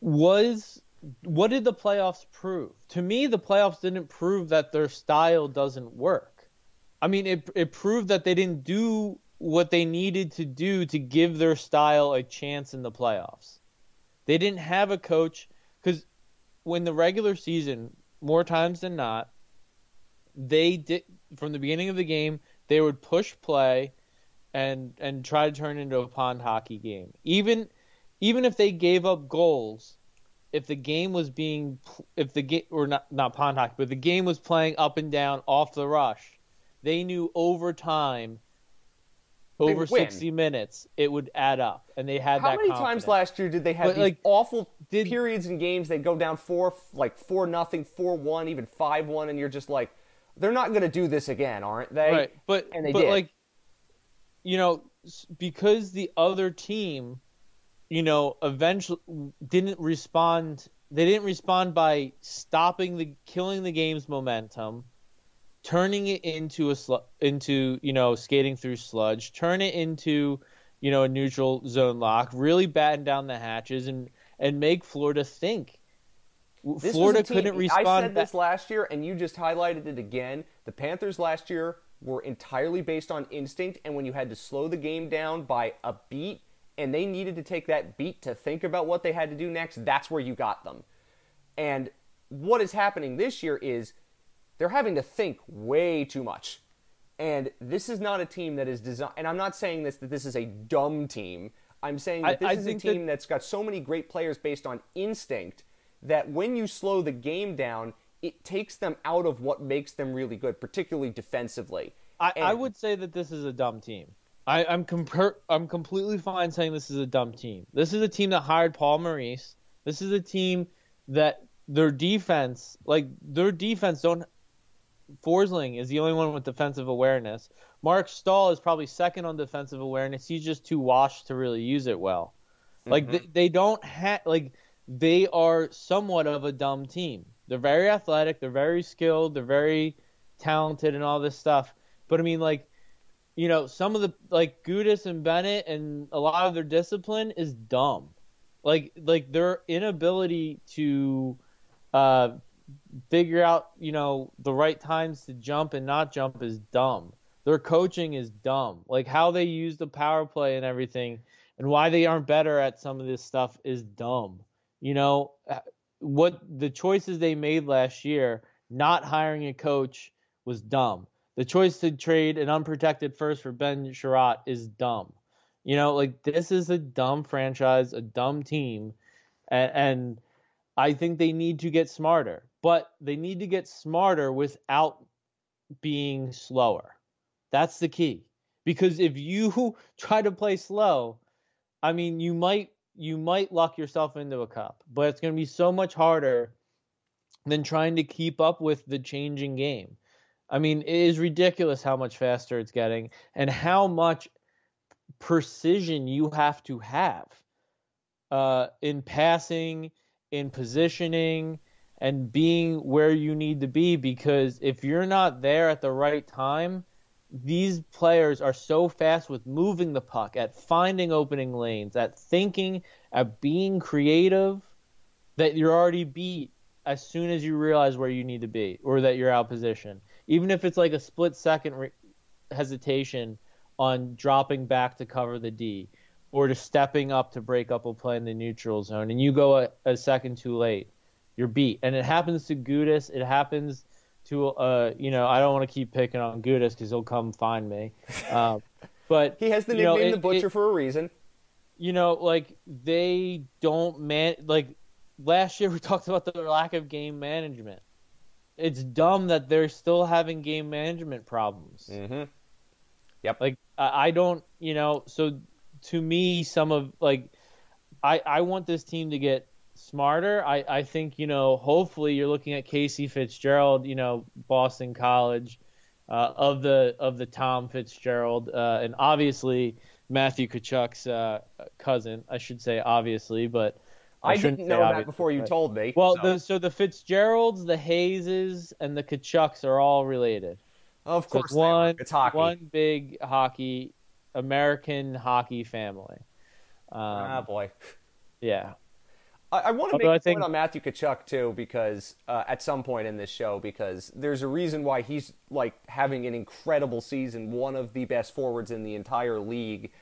was what did the playoffs prove? To me, the playoffs didn't prove that their style doesn't work. I mean, it it proved that they didn't do what they needed to do to give their style a chance in the playoffs. They didn't have a coach because when the regular season, more times than not, they did from the beginning of the game they would push play and and try to turn into a pond hockey game. Even even if they gave up goals, if the game was being if the game or not not pond hockey, but the game was playing up and down off the rush, they knew over time over 60 minutes it would add up and they had How that many confidence. times last year did they have But, these like, awful did- periods in games? They go down four, like four nothing, four one, even five one, and you're just like, they're not going to do this again, aren't they? right but and they but did. like you know because the other team you know eventually didn't respond they didn't respond by stopping the killing the game's momentum turning it into a slu- into you know skating through sludge turn it into you know a neutral zone lock really batten down the hatches and and make Florida think This Florida team- couldn't respond I said this last year, and you just highlighted it again. The Panthers last year were entirely based on instinct, and when you had to slow the game down by a beat, and they needed to take that beat to think about what they had to do next, that's where you got them. And what is happening this year is they're having to think way too much. And this is not a team that is designed. And I'm not saying this that this is a dumb team. I'm saying that this I is a think that- team that's got so many great players based on instinct that when you slow the game down, it takes them out of what makes them really good, particularly defensively. I, I would say that this is a dumb team. I, I'm compar- I'm completely fine saying this is a dumb team. This is a team that hired Paul Maurice. This is a team that their defense, like their defense, don't. Forsling is the only one with defensive awareness. Marc Staal is probably second on defensive awareness. He's just too washed to really use it well. Like mm-hmm. they, they don't have like they are somewhat of a dumb team. They're very athletic, they're very skilled, they're very talented and all this stuff. But I mean like you know, some of the like Gudas and Bennett and a lot of their discipline is dumb. Like like their inability to uh figure out, you know, the right times to jump and not jump is dumb. Their coaching is dumb. Like how they use the power play and everything and why they aren't better at some of this stuff is dumb. You know, uh, what the choices they made last year, not hiring a coach was dumb. The choice to trade an unprotected first for Ben Chiarot is dumb. You know, like this is a dumb franchise, a dumb team, and, and I think they need to get smarter. But they need to get smarter without being slower. That's the key. Because if you try to play slow, I mean, you might you might luck yourself into a cup, but it's going to be so much harder than trying to keep up with the changing game. I mean, it is ridiculous how much faster it's getting and how much precision you have to have uh, in passing, in positioning, and being where you need to be. Because if you're not there at the right time, these players are so fast with moving the puck, at finding opening lanes, at thinking, at being creative, that you're already beat as soon as you realize where you need to be or that you're out position. Even if it's like a split second re- hesitation on dropping back to cover the D or to stepping up to break up a play in the neutral zone and you go a, a second too late, you're beat. And it happens to Gudas, it happens to uh, you know, I don't want to keep picking on Gudas because he'll come find me. Uh, but he has the know, nickname it- the Butcher it- for a reason. you know, like they don't man like last year we talked about the lack of game management. It's dumb that they're still having game management problems. Mm-hmm. Yep. Like I I don't, you know, so to me some of like I I want this team to get smarter. I I think, you know, hopefully you're looking at Casey Fitzgerald, you know, Boston College uh, of the of the Tom Fitzgerald uh, and obviously Matthew Tkachuk's uh, cousin, I should say obviously, but I, shouldn't didn't know that before you but- told me. Well, so- the, so the Fitzgeralds, the Hayeses, and the Tkachuks are all related. of course, are. one, it's hockey. one big hockey, American hockey family. Um, ah, boy. yeah. I, I want to make a think- point on Matthew Tkachuk too, because uh, at some point in this show, because there's a reason why he's like having an incredible season, one of the best forwards in the entire league,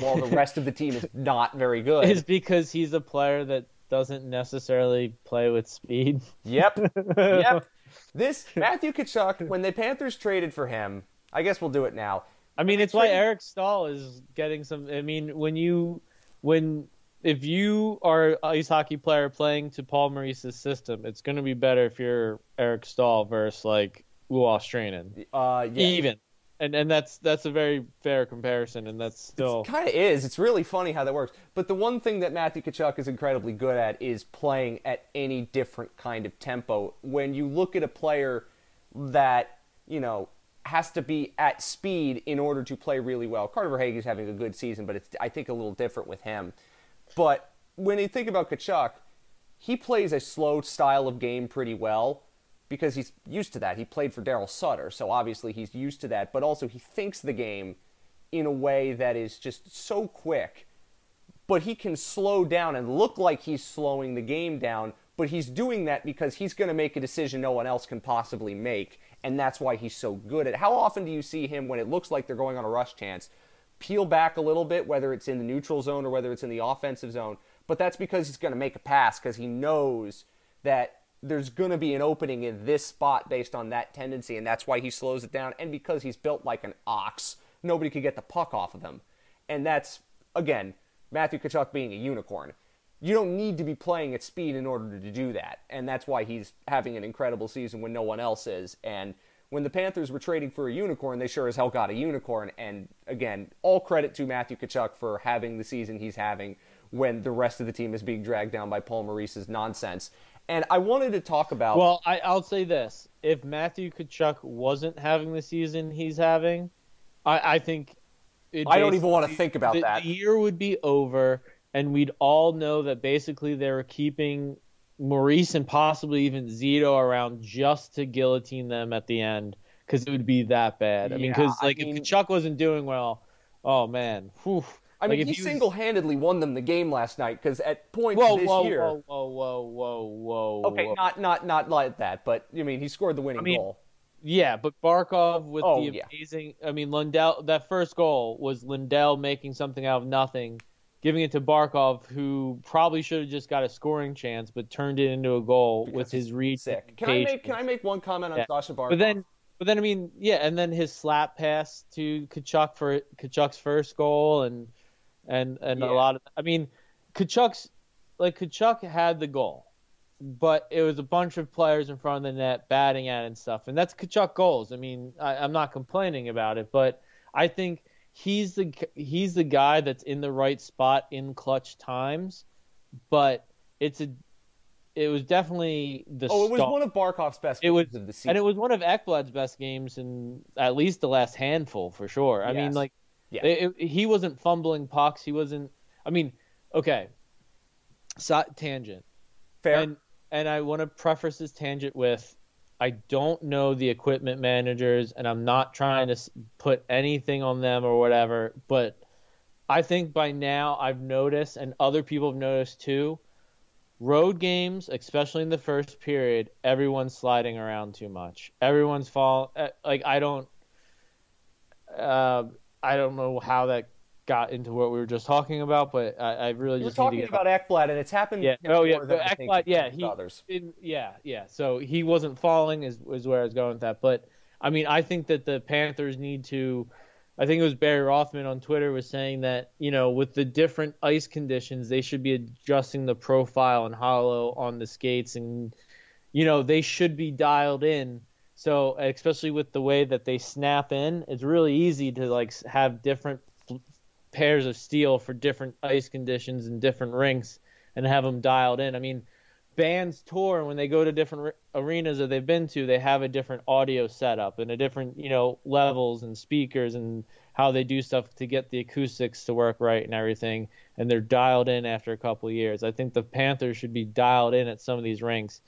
while the rest of the team is not very good. Is because he's a player that doesn't necessarily play with speed. Yep. yep. This Matthew Tkachuk, when the Panthers traded for him, I guess we'll do it now. I mean, it's why Eric Staal is getting some. I mean, when you when if you are an ice hockey player playing to Paul Maurice's system, it's going to be better if you're Eric Staal versus like Strainen. Uh, yeah, Even, and and that's that's a very fair comparison, and that's still kind of is. It's really funny how that works. But the one thing that Matthew Tkachuk is incredibly good at is playing at any different kind of tempo. When you look at a player that you know has to be at speed in order to play really well. Carter Verhaeghe is having a good season, but it's I think a little different with him. But when you think about Tkachuk, he plays a slow style of game pretty well because he's used to that. He played for Daryl Sutter, so obviously he's used to that. But also he thinks the game in a way that is just so quick. But he can slow down and look like he's slowing the game down, but he's doing that because he's going to make a decision no one else can possibly make, and that's why he's so good at it. How often do you see him when it looks like they're going on a rush chance peel back a little bit, whether it's in the neutral zone or whether it's in the offensive zone? But that's because he's going to make a pass because he knows that there's going to be an opening in this spot based on that tendency, and that's why he slows it down. And because he's built like an ox, nobody could get the puck off of him. And that's, again, Matthew Tkachuk being a unicorn. You don't need to be playing at speed in order to do that. And that's why he's having an incredible season when no one else is. And when the Panthers were trading for a unicorn, they sure as hell got a unicorn. And again, all credit to Matthew Tkachuk for having the season he's having when the rest of the team is being dragged down by Paul Maurice's nonsense. And I wanted to talk about. Well, I, I'll say this: if Matthew Tkachuk wasn't having the season he's having, I, I think I don't even want to think about the, that. The year would be over, and we'd all know that basically they were keeping Maurice and possibly even Zito around just to guillotine them at the end because it would be that bad. I mean, Yeah, because I like mean- if Tkachuk wasn't doing well, oh man, whew. I mean, like, if he was- single-handedly won them the game last night because at points Whoa, this whoa, year. whoa, whoa, whoa, whoa, whoa. Okay, whoa. not not not like that, but I mean, he scored the winning I mean, goal. Yeah, but Barkov with Oh, the yeah. amazing. I mean, Lundell. That first goal was Lundell making something out of nothing, giving it to Barkov, who probably should have just got a scoring chance, but turned it into a goal Because with his reach. Sick. Can I make. Can I make one comment on Yeah. Sasha Barkov? But then, but then I mean, yeah, and then his slap pass to Tkachuk for Tkachuk's first goal, and and and Yeah. a lot of. I mean, Tkachuk's like Tkachuk had the goal, but it was a bunch of players in front of the net batting at it and stuff, and that's Tkachuk goals. I mean, I, I'm not complaining about it, but I think he's the he's the guy that's in the right spot in clutch times, but it's a. It was definitely the oh, it was start. one of Barkov's best It was- games of the season. And it was one of Ekblad's best games in at least the last handful for sure. I mean, like, Yeah. it, it- he wasn't fumbling pucks. He wasn't. I mean, okay. So, tangent. fair. And and I want to preface this tangent with, I don't know the equipment managers, and I'm not trying to put anything on them or whatever. But I think by now I've noticed, and other people have noticed too. Road games, especially in the first period, everyone's sliding around too much. Everyone's fall. uh, Like I don't, uh, I don't know how that got into what we were just talking about, but I, I really We're just talking need to about Ekblad, and it's happened. Yeah. Oh, yeah. But Ekblad, yeah, he- others. In, yeah, yeah. So he wasn't falling is is where I was going with that. But I mean, I think that the Panthers need to. I think it was Barry Rothman on Twitter was saying that you know with the different ice conditions, they should be adjusting the profile and hollow on the skates, and you know they should be dialed in. So especially with the way that they snap in, it's really easy to like have different pairs of steel for different ice conditions and different rinks and have them dialed in. I mean, bands tour and when they go to different arenas that they've been to, they have a different audio setup and a different, you know, levels and speakers and how they do stuff to get the acoustics to work right and everything. And they're dialed in after a couple years. I think the Panthers should be dialed in at some of these rinks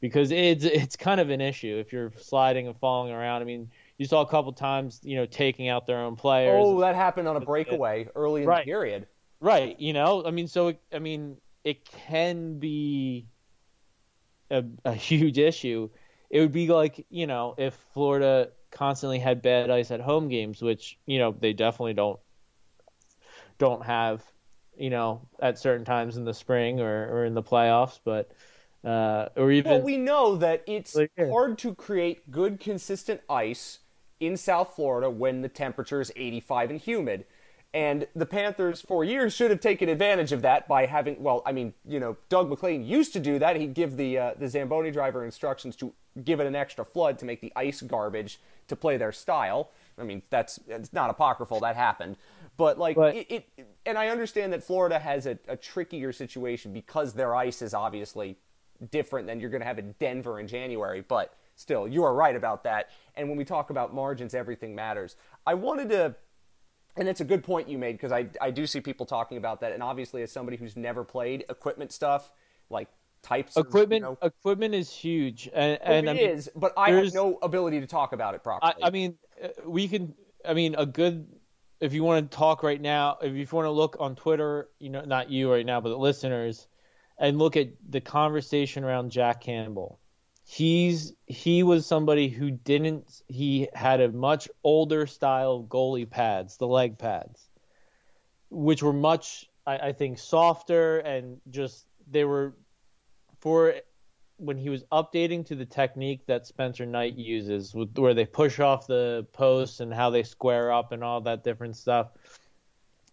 because it's it's kind of an issue if you're sliding and falling around. I mean, you saw a couple times, you know, taking out their own players. Oh, that happened on a breakaway early in Right. the period. Right, you know, I mean, so it, I mean, it can be a, a huge issue. It would be like, you know, if Florida constantly had bad ice at home games, which you know they definitely don't don't have, you know, at certain times in the spring or, or in the playoffs, but uh, or even Well, we know that it's Like, yeah. hard to create good, consistent ice in South Florida when the temperature is 85 and humid. And the Panthers, for years, should have taken advantage of that by having, well, I mean, you know, Doug MacLean used to do that. He'd give the, uh, the Zamboni driver instructions to give it an extra flood to make the ice garbage to play their style. I mean, that's it's not apocryphal, that happened. But, like, But- it, it, and I understand that Florida has a, a trickier situation because their ice is obviously different than you're going to have in Denver in January, but still, you are right about that. And when we talk about margins, everything matters. I wanted to, and it's a good point you made because I, I do see people talking about that. And obviously, as somebody who's never played equipment stuff, like types of equipment you know, equipment is huge, and, and it I mean, is, but I have no ability to talk about it properly. I, I mean, uh, we can. I mean, a good. If you want to talk right now, if you want to look on Twitter, you know, not you right now, but the listeners, and look at the conversation around Jack Campbell. He's he was somebody who didn't. He had a much older style of goalie pads, the leg pads, which were much, I, I think, softer and just they were for when he was updating to the technique that Spencer Knight uses, with, where they push off the posts and how they square up and all that different stuff,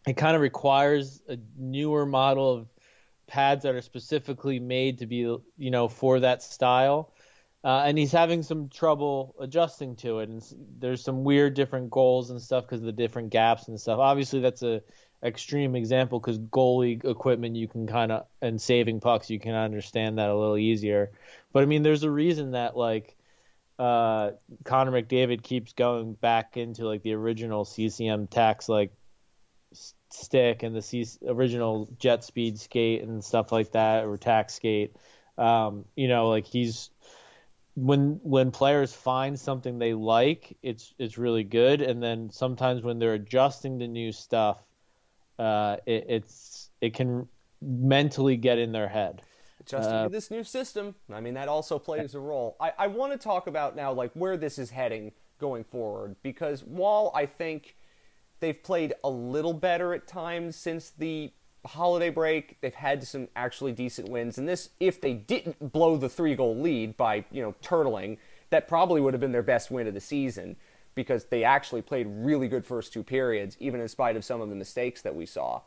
it kind of requires a newer model of pads that are specifically made to be, you know, for that style. Uh, and he's having some trouble adjusting to it, and there's some weird different goals and stuff because of the different gaps and stuff. Obviously, that's a extreme example because goalie equipment you can kind of and saving pucks you can understand that a little easier. But I mean, there's a reason that like uh, Connor McDavid keeps going back into like the original CCM Tacks like s- stick and the C- original JetSpeed skate and stuff like that or Tacks skate. Um, you know, like he's when when players find something they like, it's it's really good, and then sometimes when they're adjusting to new stuff, uh, it, it's it can mentally get in their head. adjusting Uh, to this new system. I mean, that also plays a role. I, I want to talk about now, like, where this is heading going forward, because while I think they've played a little better at times since the holiday break, they've had some actually decent wins. And this, if they didn't blow the three goal lead by, you know, turtling, that probably would have been their best win of the season because they actually played really good first two periods, even in spite of some of the mistakes that we saw.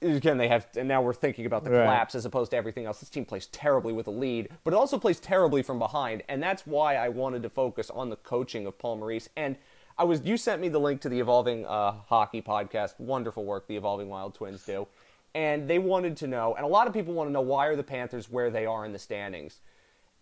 Again they have and now we're thinking about the Right. collapse as opposed to everything else. This team plays terribly with a lead but it also plays terribly from behind. And that's why i wanted to focus on the coaching of paul maurice. And i was you sent me the link to the evolving uh, hockey podcast. Wonderful work the evolving wild twins do and they wanted to know and a lot of people want to know why are the panthers where they are in the standings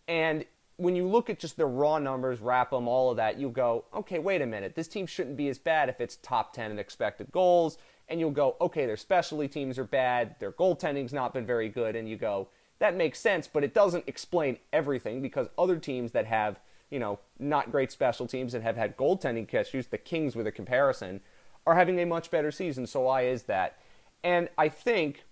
and when you look at just their raw numbers, RAPM, all of that, you'll go, okay, wait a minute. This team shouldn't be as bad if it's top 10 in expected goals. And you'll go, okay, their specialty teams are bad. Their goaltending's not been very good. And you go, that makes sense, but it doesn't explain everything because other teams that have, you know, not great special teams and have had goaltending issues, the Kings with a comparison, are having a much better season. So why is that? And I think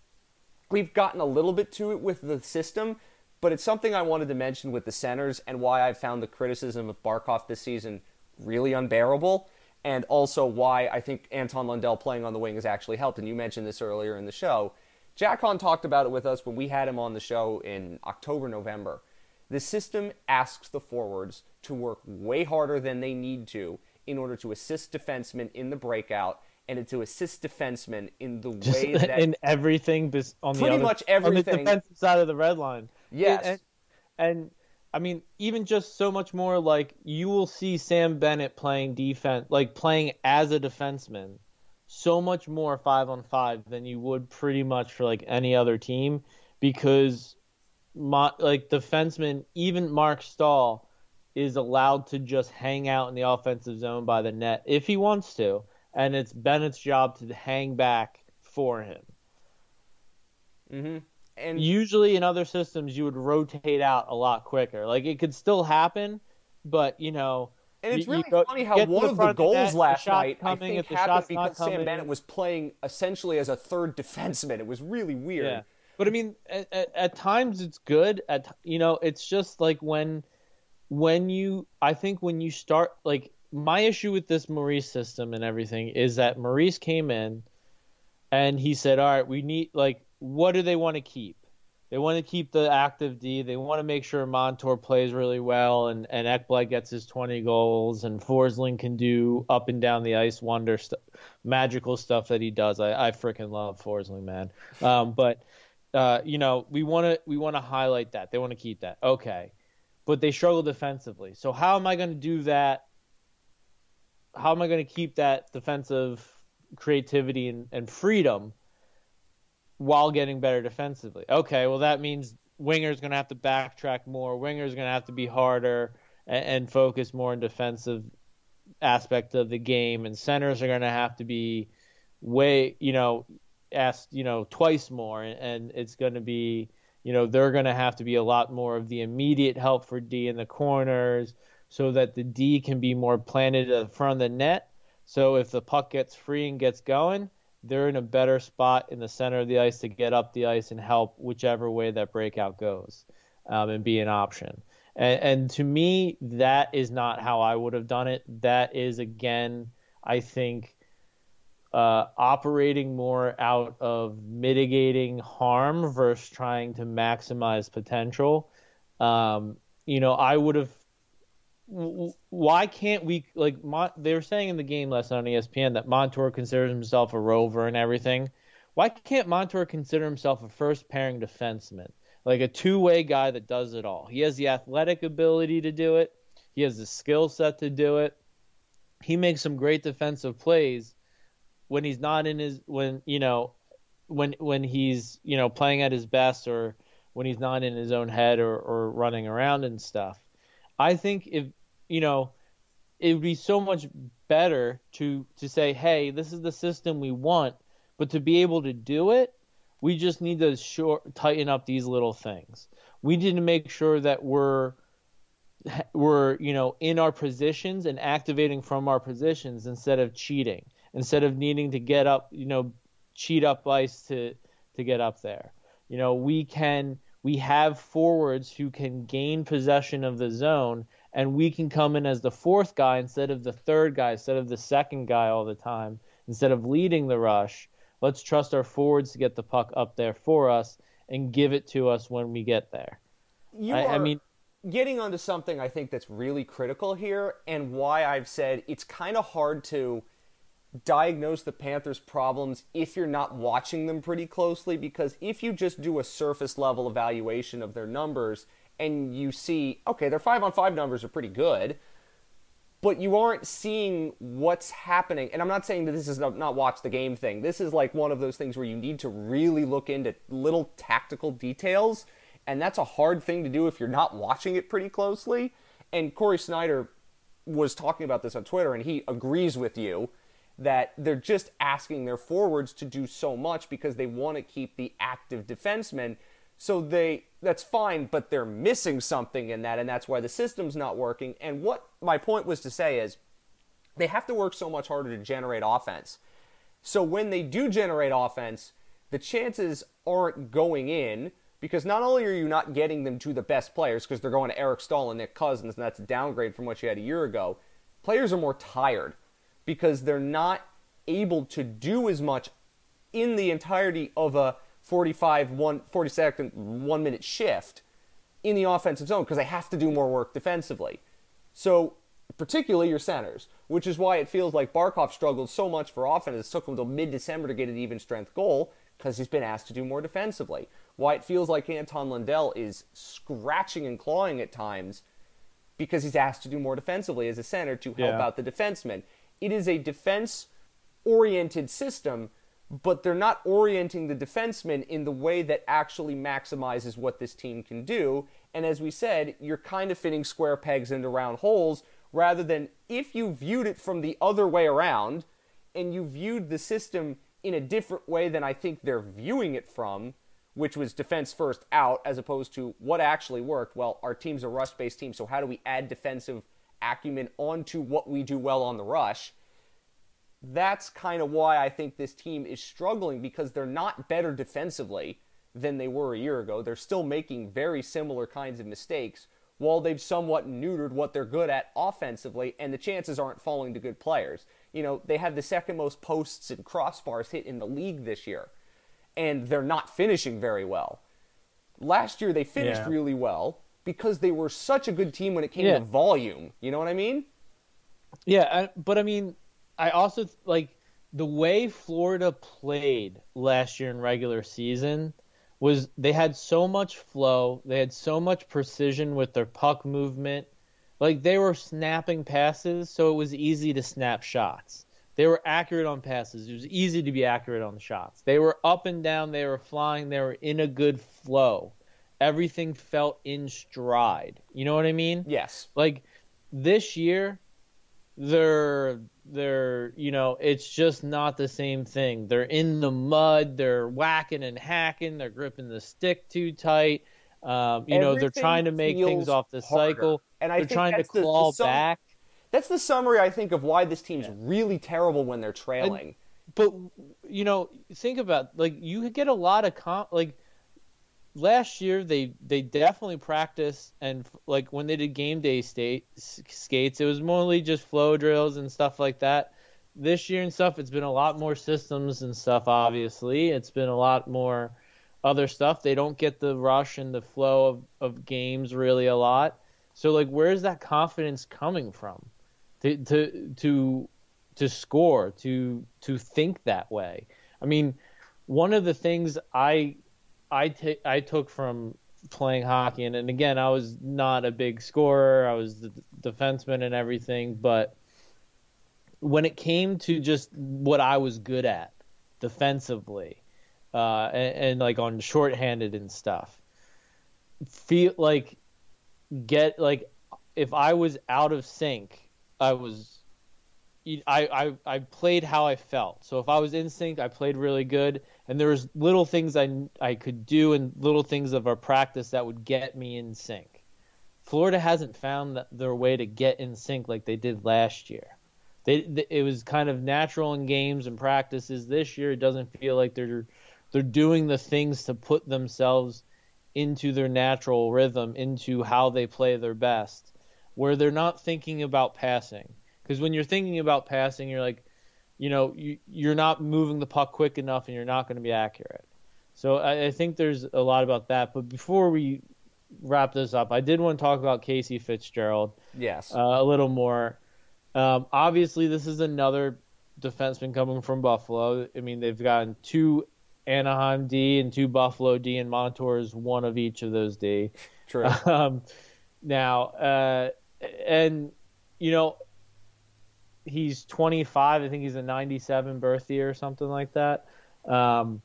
we've gotten a little bit to it with the system, but it's something I wanted to mention with the centers and why I've found the criticism of Barkov this season really unbearable. and also why I think Anton Lundell playing on the wing has actually helped. And you mentioned this earlier in the show. Jack Han talked about it with us when we had him on the show in October, November. The system asks the forwards to work way harder than they need to in order to assist defensemen in the breakout and to assist defensemen in the Just way that in everything bes- on the Pretty other, much on the defensive side of the red line. yes, and, and I mean, even just so much more like you will see Sam Bennett playing defense, like playing as a defenseman, so much more five on five than you would pretty much for like any other team, because my like defenseman, even Marc Staal, is allowed to just hang out in the offensive zone by the net if he wants to, and it's Bennett's job to hang back for him hmm and usually in other systems you would rotate out a lot quicker. Like it could still happen, but you know. And it's you- you really go- funny how one the of the goals net, the last shot's night I coming, think if the happened because Sam Bennett was playing essentially as a third defenseman. It was really weird. Yeah, but I mean, at, at, at times it's good. At you know, it's just like when when you, I think when you start like my issue with this Maurice system and everything is that Maurice came in and he said, all right, we need like what do they want to keep? They want to keep the active D. They want to make sure Montour plays really well and, and Ekblad gets his 20 goals and Forsling can do up and down the ice wonder stuff, magical stuff that he does. I, I freaking love Forsling, man. Um, but uh, you know, we want to we want to highlight that. They want to keep that. Okay. But they struggle defensively. So how am I going to do that? How am I going to keep that defensive creativity and, and freedom while getting better defensively? Okay, well that means winger's going to have to backtrack more. Winger's going to have to be harder and, and focus more on defensive aspect of the game, and centers are going to have to be way, you know, asked, you know, twice more, and, and it's going to be, you know, they're going to have to be a lot more of the immediate help for D in the corners, so that the D can be more planted in front of the net. So if the puck gets free and gets going, they're in a better spot in the center of the ice to get up the ice and help whichever way that breakout goes, um, and be an option. And, and to me, that is not how I would have done it. That is again, I think, uh, operating more out of mitigating harm versus trying to maximize potential. Um, you know, I would have. Why can't we like? Mon- they were saying in the game last night on ESPN that Montour considers himself a rover and everything. Why can't Montour consider himself a first pairing defenseman, like a two way guy that does it all? He has the athletic ability to do it. He has the skill set to do it. He makes some great defensive plays when he's not in his when you know when when he's you know playing at his best or when he's not in his own head or, or running around and stuff. I think if you know it would be so much better to to say, hey, this is the system we want, but to be able to do it, we just need to short, tighten up these little things. We need to make sure that we're we're you know in our positions and activating from our positions instead of cheating instead of needing to get up you know cheat up ice to to get up there you know we can we have forwards who can gain possession of the zone and we can come in as the fourth guy instead of the third guy instead of the second guy all the time instead of leading the rush let's trust our forwards to get the puck up there for us and give it to us when we get there You I, I mean getting onto something I think that's really critical here, and why I've said it's kind of hard to diagnose the Panthers' problems if you're not watching them pretty closely. Because if you just do a surface level evaluation of their numbers and you see, okay, their five on five numbers are pretty good, but you aren't seeing what's happening. And I'm not saying that this is not, watch the game thing. This is like one of those things where you need to really look into little tactical details. And that's a hard thing to do if you're not watching it pretty closely. And Corey Sznajder was talking about this on Twitter, and he agrees with you that they're just asking their forwards to do so much because they want to keep the active defensemen. So they that's fine, but they're missing something in that, and that's why the system's not working. And what my point was to say is they have to work so much harder to generate offense. So when they do generate offense, the chances aren't going in because not only are you not getting them to the best players because they're going to Eric Staal and Nick Cousins, and that's a downgrade from what you had a year ago. Players are more tired because they're not able to do as much in the entirety of a 45 one 40 second 1 minute shift in the offensive zone because they have to do more work defensively. So, particularly your centers, which is why it feels like Barkov struggled so much for offense. It took him until mid December to get an even strength goal because he's been asked to do more defensively. Why it feels like Anton Lundell is scratching and clawing at times because he's asked to do more defensively as a center to help Yeah. out the defensemen. It is a defense oriented system, but they're not orienting the defensemen in the way that actually maximizes what this team can do. And as we said, you're kind of fitting square pegs into round holes rather than if you viewed it from the other way around and you viewed the system in a different way than I think they're viewing it from, which was defense first out, as opposed to what actually worked. Well, our team's a rush based team, so how do we add defensive acumen onto what we do well on the rush? That's kind of why I think this team is struggling because they're not better defensively than they were a year ago. They're still making very similar kinds of mistakes while they've somewhat neutered what they're good at offensively, and the chances aren't falling to good players. You know, they have the second most posts and crossbars hit in the league this year, and they're not finishing very well. Last year, they finished Yeah. really well because they were such a good team when it came Yeah. to volume. You know what I mean? Yeah, I, but I mean, I also like the way Florida played last year in regular season was they had so much flow, they had so much precision with their puck movement. Like they were snapping passes, so it was easy to snap shots. They were accurate on passes. It was easy to be accurate on the shots. They were up and down, they were flying, they were in a good flow. Everything felt in stride. You know what I mean? Yes. like this year they're they're you know it's just not the same thing. They're in the mud. They're whacking and hacking. They're gripping the stick too tight. Um, you know they're trying to make things off the harder. cycle. And I they're trying to that's the- the sum- back. That's the summary I think of why this team's really terrible when they're trailing. but you know think about like you could get a lot of comp like last year they they definitely practiced and like when they did game day state skates it was mostly just flow drills and stuff like that. This year and stuff it's been a lot more systems and stuff obviously. It's been a lot more other stuff. They don't get the rush and the flow of, of games really a lot. So like where's that confidence coming from? To to to to score to to think that way. I mean one of the things i I I took from playing hockey, and, and again, I was not a big scorer. I was the defenseman and everything, but when it came to just what I was good at defensively, uh, and, and like on shorthanded and stuff, feel like get like if I was out of sync, I was I, I I played how I felt. So if I was in sync, I played really good, and there was little things I I could do and little things of our practice that would get me in sync. Florida hasn't found their way to get in sync like they did last year. They, they it was kind of natural in games and practices. This year, it doesn't feel like they're they're doing the things to put themselves into their natural rhythm, into how they play their best, where they're not thinking about passing because when you're thinking about passing, you're like, you know, you, you're not moving the puck quick enough, and you're not going to be accurate. So I, I think there's a lot about that. But before we wrap this up, I did want to talk about Casey Fitzgerald Yes. uh, a little more. Um, obviously, this is another defenseman coming from Buffalo. I mean, they've gotten two Anaheim D and two Buffalo D, and Montour is one of each of those D. True. Um, now, uh, and you know, he's 25. I think he's a 97 birth year or something like that. Um,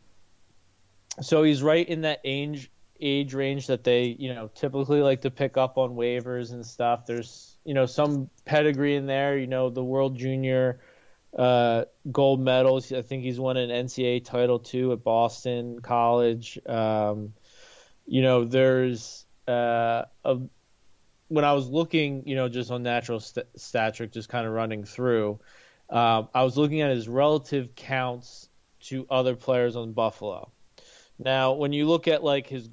so he's right in that age age range that they you know typically like to pick up on waivers and stuff. There's you know some pedigree in there. You know the World Junior uh, gold medals. I think he's won an NCAA title too at Boston College. Um, you know there's uh, a when I was looking, you know, just on natural st- stature, just kind of running through, um, I was looking at his relative counts to other players on Buffalo. Now, when you look at like his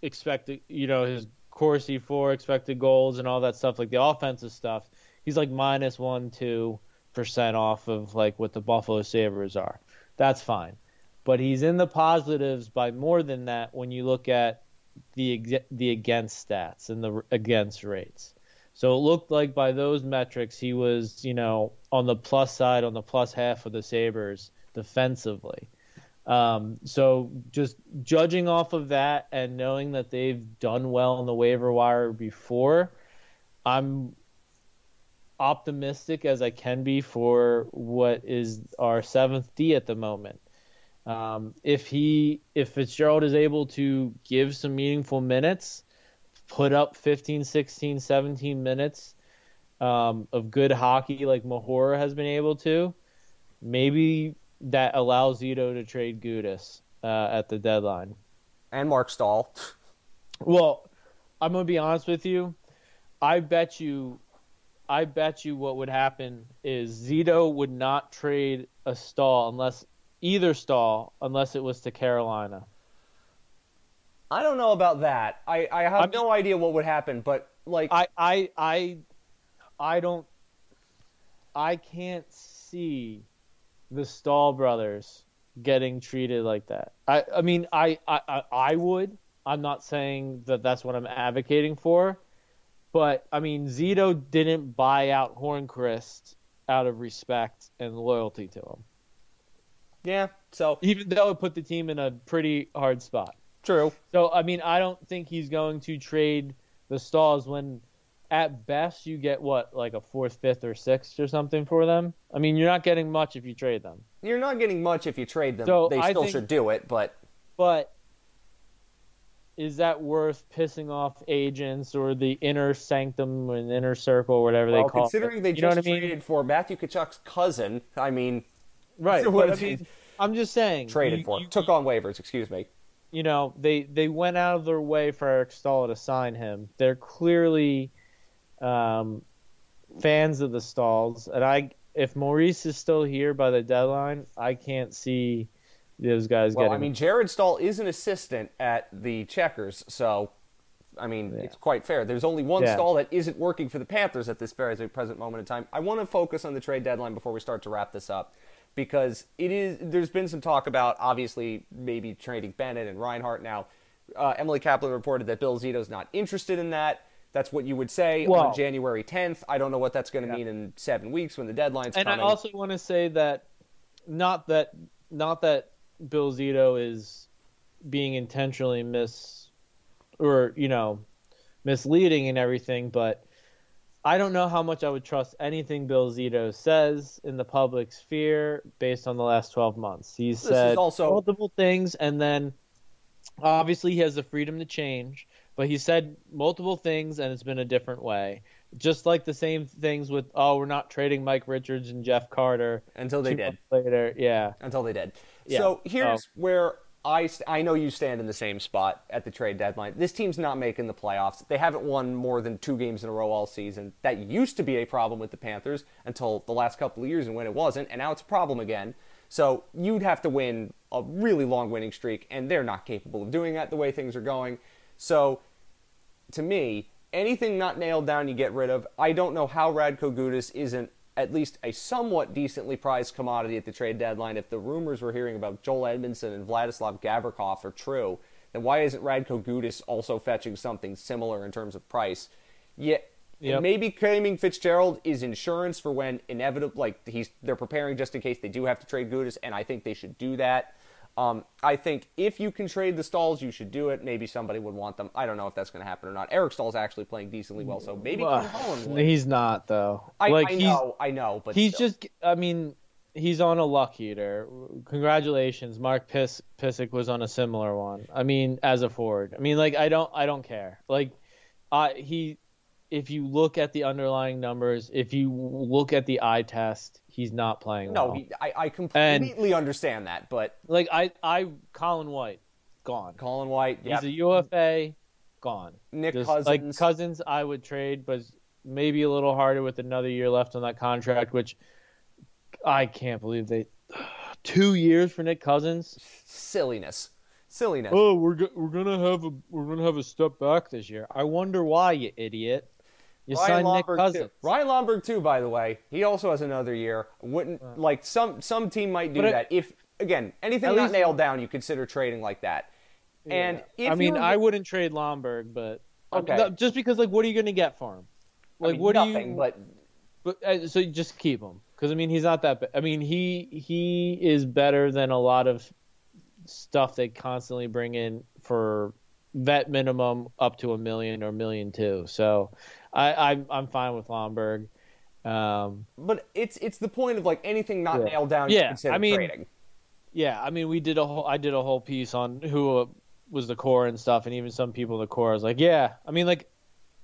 expected, you know, his Corsi for expected goals and all that stuff, like the offensive stuff, he's like minus one, two, percent off of like what the Buffalo Sabres are. That's fine. But he's in the positives by more than that when you look at the the against stats and the against rates. So it looked like by those metrics he was, you know, on the plus side, on the plus half of the Sabres defensively. Um, so just judging off of that and knowing that they've done well on the waiver wire before, I'm optimistic as I can be for what is our seventh D at the moment. Um, if he, if Fitzgerald is able to give some meaningful minutes, put up 15, 16, 17 minutes um, of good hockey like Mahura has been able to, maybe that allows Zito to trade Gudas uh, at the deadline. And Marc Staal. Well, I'm gonna be honest with you. I bet you, I bet you what would happen is Zito would not trade a Staal unless either Staal unless it was to Carolina. I don't know about that. I, I have I'm, no idea what would happen, but like I, I I I don't I can't see the Staal brothers getting treated like that. I, I mean, I, I, I would. I'm not saying that that's what I'm advocating for, but I mean, Zito didn't buy out Hornqvist out of respect and loyalty to him. Yeah, so even though it put the team in a pretty hard spot. True. So I mean, I don't think he's going to trade the Staals when at best you get what like a fourth, fifth, or sixth or something for them. I mean, you're not getting much if you trade them. You're not getting much if you trade them. So they still think, should do it, but but is that worth pissing off agents or the inner sanctum and inner circle, whatever well, they call considering it? Considering they you just traded I mean? for Matthew Tkachuk's cousin, I mean, right? What I mean, I'm just saying traded you, for you, took on waivers. Excuse me. You know, they they went out of their way for Eric Staal to sign him. They're clearly um, fans of the Staals. and I if Maurice is still here by the deadline, I can't see those guys well, getting. I mean, Jared Staal is an assistant at the Checkers, so I mean, yeah. it's quite fair. There's only one yeah. Staal that isn't working for the Panthers at this very present moment in time. I want to focus on the trade deadline before we start to wrap this up because it is. There's been some talk about obviously maybe trading Bennett and Reinhart. Now, uh, Emily Kaplan reported that Bill Zito's not interested in that. That's what you would say well, on January 10th. I don't know what that's going to yeah. mean in seven weeks when the deadline's and coming. And I also want to say that not that not that Bill Zito is being intentionally mis or you know misleading and everything, but I don't know how much I would trust anything Bill Zito says in the public sphere based on the last 12 months. He said also... multiple things, and then obviously he has the freedom to change but he said multiple things and it's been a different way. Just like the same things with oh we're not trading Mike Richards and Jeff Carter until they did later yeah until they did. Yeah. So here's oh. where I I know you stand in the same spot at the trade deadline. This team's not making the playoffs. They haven't won more than two games in a row all season. That used to be a problem with the Panthers until the last couple of years and when it wasn't, and now it's a problem again. So you'd have to win a really long winning streak, and they're not capable of doing that the way things are going. So, to me, anything not nailed down, you get rid of. I don't know how Radko Gudas isn't at least a somewhat decently priced commodity at the trade deadline. If the rumors we're hearing about Joel Edmundson and Vladislav Gavrikov are true, then why isn't Radko Gudas also fetching something similar in terms of price? Yet, yep. maybe claiming Fitzgerald is insurance for when inevitable, like he's they're preparing just in case they do have to trade Gudas, and I think they should do that. Um, I think if you can trade the Staals, you should do it. Maybe somebody would want them. I don't know if that's going to happen or not. Eric Staal's actually playing decently well, so maybe uh, He's not though. I, like, I know, I know, but he's still. just. I mean, he's on a luck heater. Congratulations, Mark Piss, Pysyk was on a similar one. I mean, as a forward. I mean, like I don't, I don't care. Like, uh, he. If you look at the underlying numbers, if you look at the eye test, he's not playing no, well. No, I, I completely and, understand that, but like I, I, Colin White, gone. Colin White, yep. he's a UFA, gone. Nick Just, Cousins, like Cousins, I would trade, but maybe a little harder with another year left on that contract, which I can't believe they two years for Nick Cousins. Silliness, silliness. Oh, we're go- we're gonna have a we're gonna have a step back this year. I wonder why, you idiot. You Ryan signed Nick Cousins. too. Ryan Lomberg too, by the way. He also has another year. Wouldn't like some some team might do But it- that if again anything not nailed down. You consider trading like that. And if I mean, I wouldn't trade Lomberg, but Okay. no, just because like, what are you going to get for him? I Like, mean, what nothing, do you? but But uh, so you just keep him because I mean he's not that. Ba- I mean he he is better than a lot of stuff they constantly bring in for vet minimum up to a million or million two. So I I'm, I'm fine with Lomberg. Um, but it's it's the point of like anything not Yeah. nailed down. Yeah, I mean, trading. yeah, I mean we did a whole I did a whole piece on who uh, was the core and stuff, and even some people the core I was like, yeah, I mean like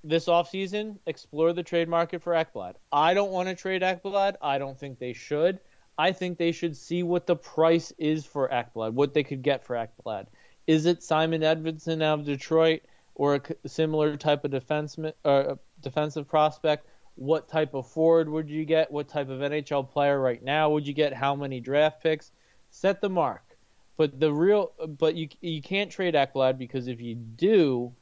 this offseason, explore the trade market for Ekblad. I don't want to trade Ekblad. I don't think they should. I think they should see what the price is for Ekblad, what they could get for Ekblad. Is it Simon Edvinsson out of Detroit or a similar type of defenseman or defensive prospect? What type of forward would you get? What type of NHL player right now would you get? How many draft picks? Set the mark. But the real, but you you can't trade Ekblad because if you do,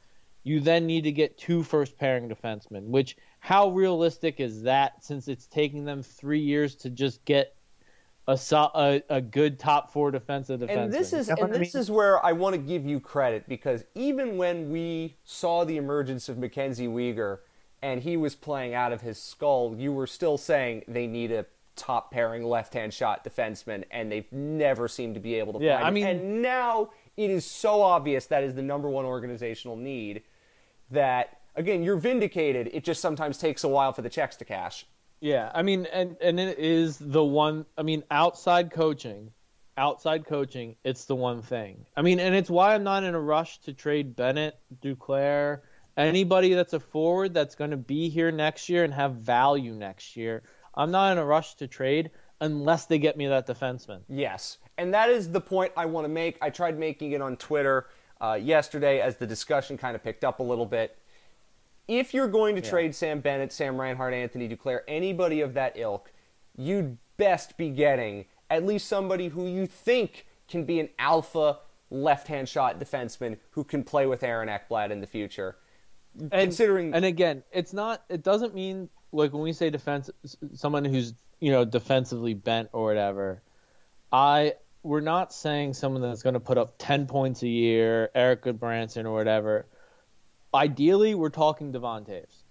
you then need to get two first pairing defensemen. Which how realistic is that? Since it's taking them three years to just get a a, a good top four defensive defenseman. And this is You know and what I this is where I want to give you credit because even when we saw the emergence of Mackenzie Weegar and he was playing out of his skull, you were still saying they need a top pairing left hand shot defenseman, and they've never seemed to be able to Yeah, find I it. mean- and now it is so obvious that is the number one organizational need that again you're vindicated. It just sometimes takes a while for the checks to cash. Yeah, I mean, and and it is the one. I mean, outside coaching, outside coaching, it's the one thing. I mean, and it's why I'm not in a rush to trade Bennett, Duclair, anybody that's a forward that's going to be here next year and have value next year. I'm not in a rush to trade unless they get me that defenseman. Yes, and that is the point I want to make. I tried making it on Twitter uh, yesterday as the discussion kind of picked up a little bit. If you're going to trade Sam Bennett, Sam Reinhart, Anthony Duclair, anybody of that ilk, you'd best be getting at least somebody who you think can be an alpha left-hand shot defenseman who can play with Aaron Ekblad in the future. And, Considering and again, it's not. It doesn't mean like when we say defense, someone who's you know defensively bent or whatever. I we're not saying someone that's going to put up ten points a year, Erik Gudbranson or whatever. Ideally, we're talking Devon Toews.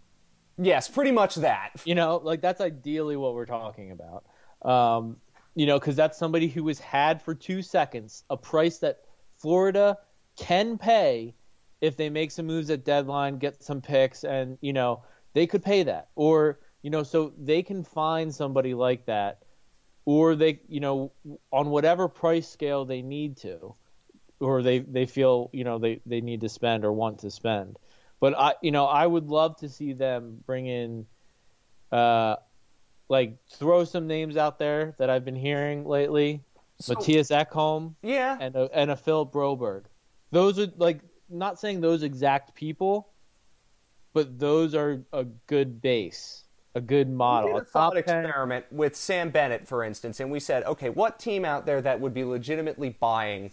yes, pretty much that. You know, like that's ideally what we're talking about. Um, you know, because that's somebody who was had for two seconds, a price that Florida can pay if they make some moves at deadline, get some picks, and you know they could pay that, or you know, so they can find somebody like that, or they, you know, on whatever price scale they need to, or they they feel you know they they need to spend or want to spend. But I, you know, I would love to see them bring in, uh, like throw some names out there that I've been hearing lately. So- Mattias Ekholm Yeah, and a, and a Philip Broberg. Those are like not saying those exact people, but those are a good base, a good model. We A did a thought top 10 experiment with Sam Bennett, for instance, and we said, okay, what team out there that would be legitimately buying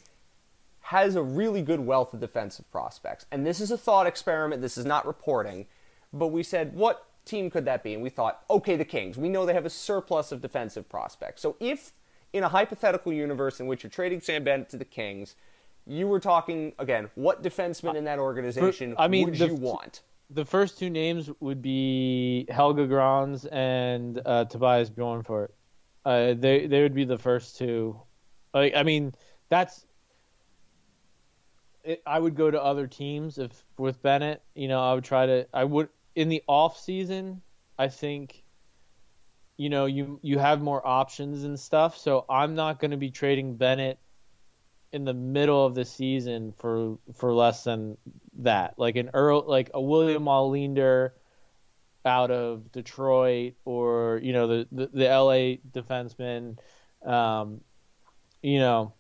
has a really good wealth of defensive prospects? And this is a thought experiment. This is not reporting, but we said, what team could that be? And we thought, okay, the Kings. We know they have a surplus of defensive prospects. So if in a hypothetical universe in which you're trading Sam Bennett to the Kings, you were talking again, what defenseman in that organization I mean, would the- you want? the first two names would be Helge Grans and uh, Tobias Bjornfot. Uh, they they would be the first two. Like I mean, that's. It, I would go to other teams if with Bennett. You know, I would try to. I would in the off season. I think. You know, you you have more options and stuff. So I'm not going to be trading Bennett in the middle of the season for for less than that. Like an Earl, like a William Wallinder out of Detroit, or you know the the, the LA defenseman. Um, you know,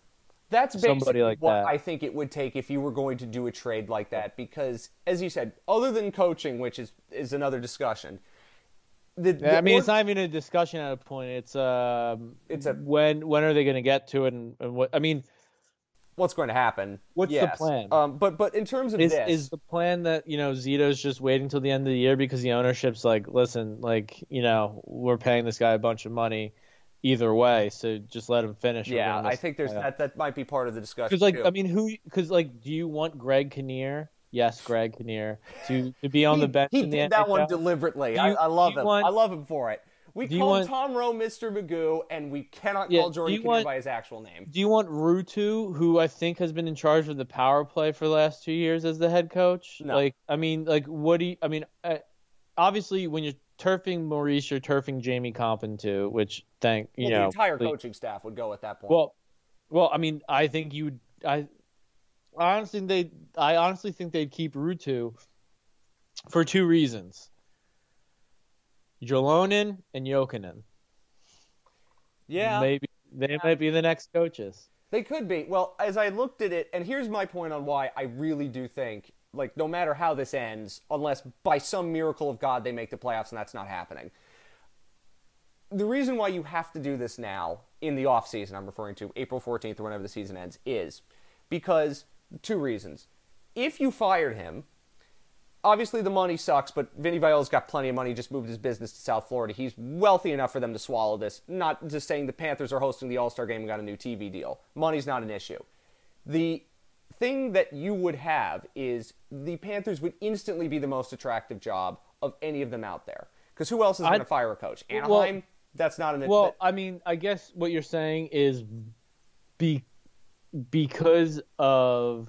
That's basically Somebody like what that. I think it would take if you were going to do a trade like that. Because, as you said, other than coaching, which is is another discussion, the, the I mean, org- it's not even a discussion at a point. It's um, It's a- when when are they going to get to it, and, and what? I mean, what's going to happen. What's the plan? Um, but but in terms of Is this, is the plan that you know Zito's just waiting till the end of the year because the ownership's like, listen, like you know we're paying this guy a bunch of money, either way, so just let him finish. Yeah, I think there's that. That might be part of the discussion. Because like too. I mean, who? Because like, do you want Greg Kinnear? Yes, Greg Kinnear to to be on he, the bench he in the did that one deliberately. Do I, I love him. want- I love him for it. We Do call want- Tom Rowe Mr. Magoo, and we cannot Yeah, call Jordan you want- by his actual name. Do you want Ruutu, who I think has been in charge of the power play for the last two years as the head coach? No. Like, I mean, like, what do you? I mean, uh, obviously, when you're turfing Maurice, you're turfing Jamie Kompon too, which thank you Well, know the entire coaching staff would go at that point. Well, well, I mean, I think you, I, I honestly they, I honestly think they'd keep Ruutu for two reasons: Jalonen and Jokinen. yeah, maybe they might be the next coaches. They could be. Well, as I looked at it, and here's my point on why I really do think, like, no matter how this ends, unless by some miracle of God they make the playoffs, and that's not happening. The reason why you have to do this now in the off season, I'm referring to April 14th or whenever the season ends, is because two reasons. If you fired him, obviously the money sucks, but Vinny Viola's got plenty of money. Just moved his business to South Florida. He's wealthy enough for them to swallow this. Not just saying the Panthers are hosting the All Star game and got a new TV deal. Money's not an issue. The thing that you would have is the Panthers would instantly be the most attractive job of any of them out there. Because who else is going to fire a coach? well- Anaheim. that's not an. Well, I mean, I guess what you're saying is be because of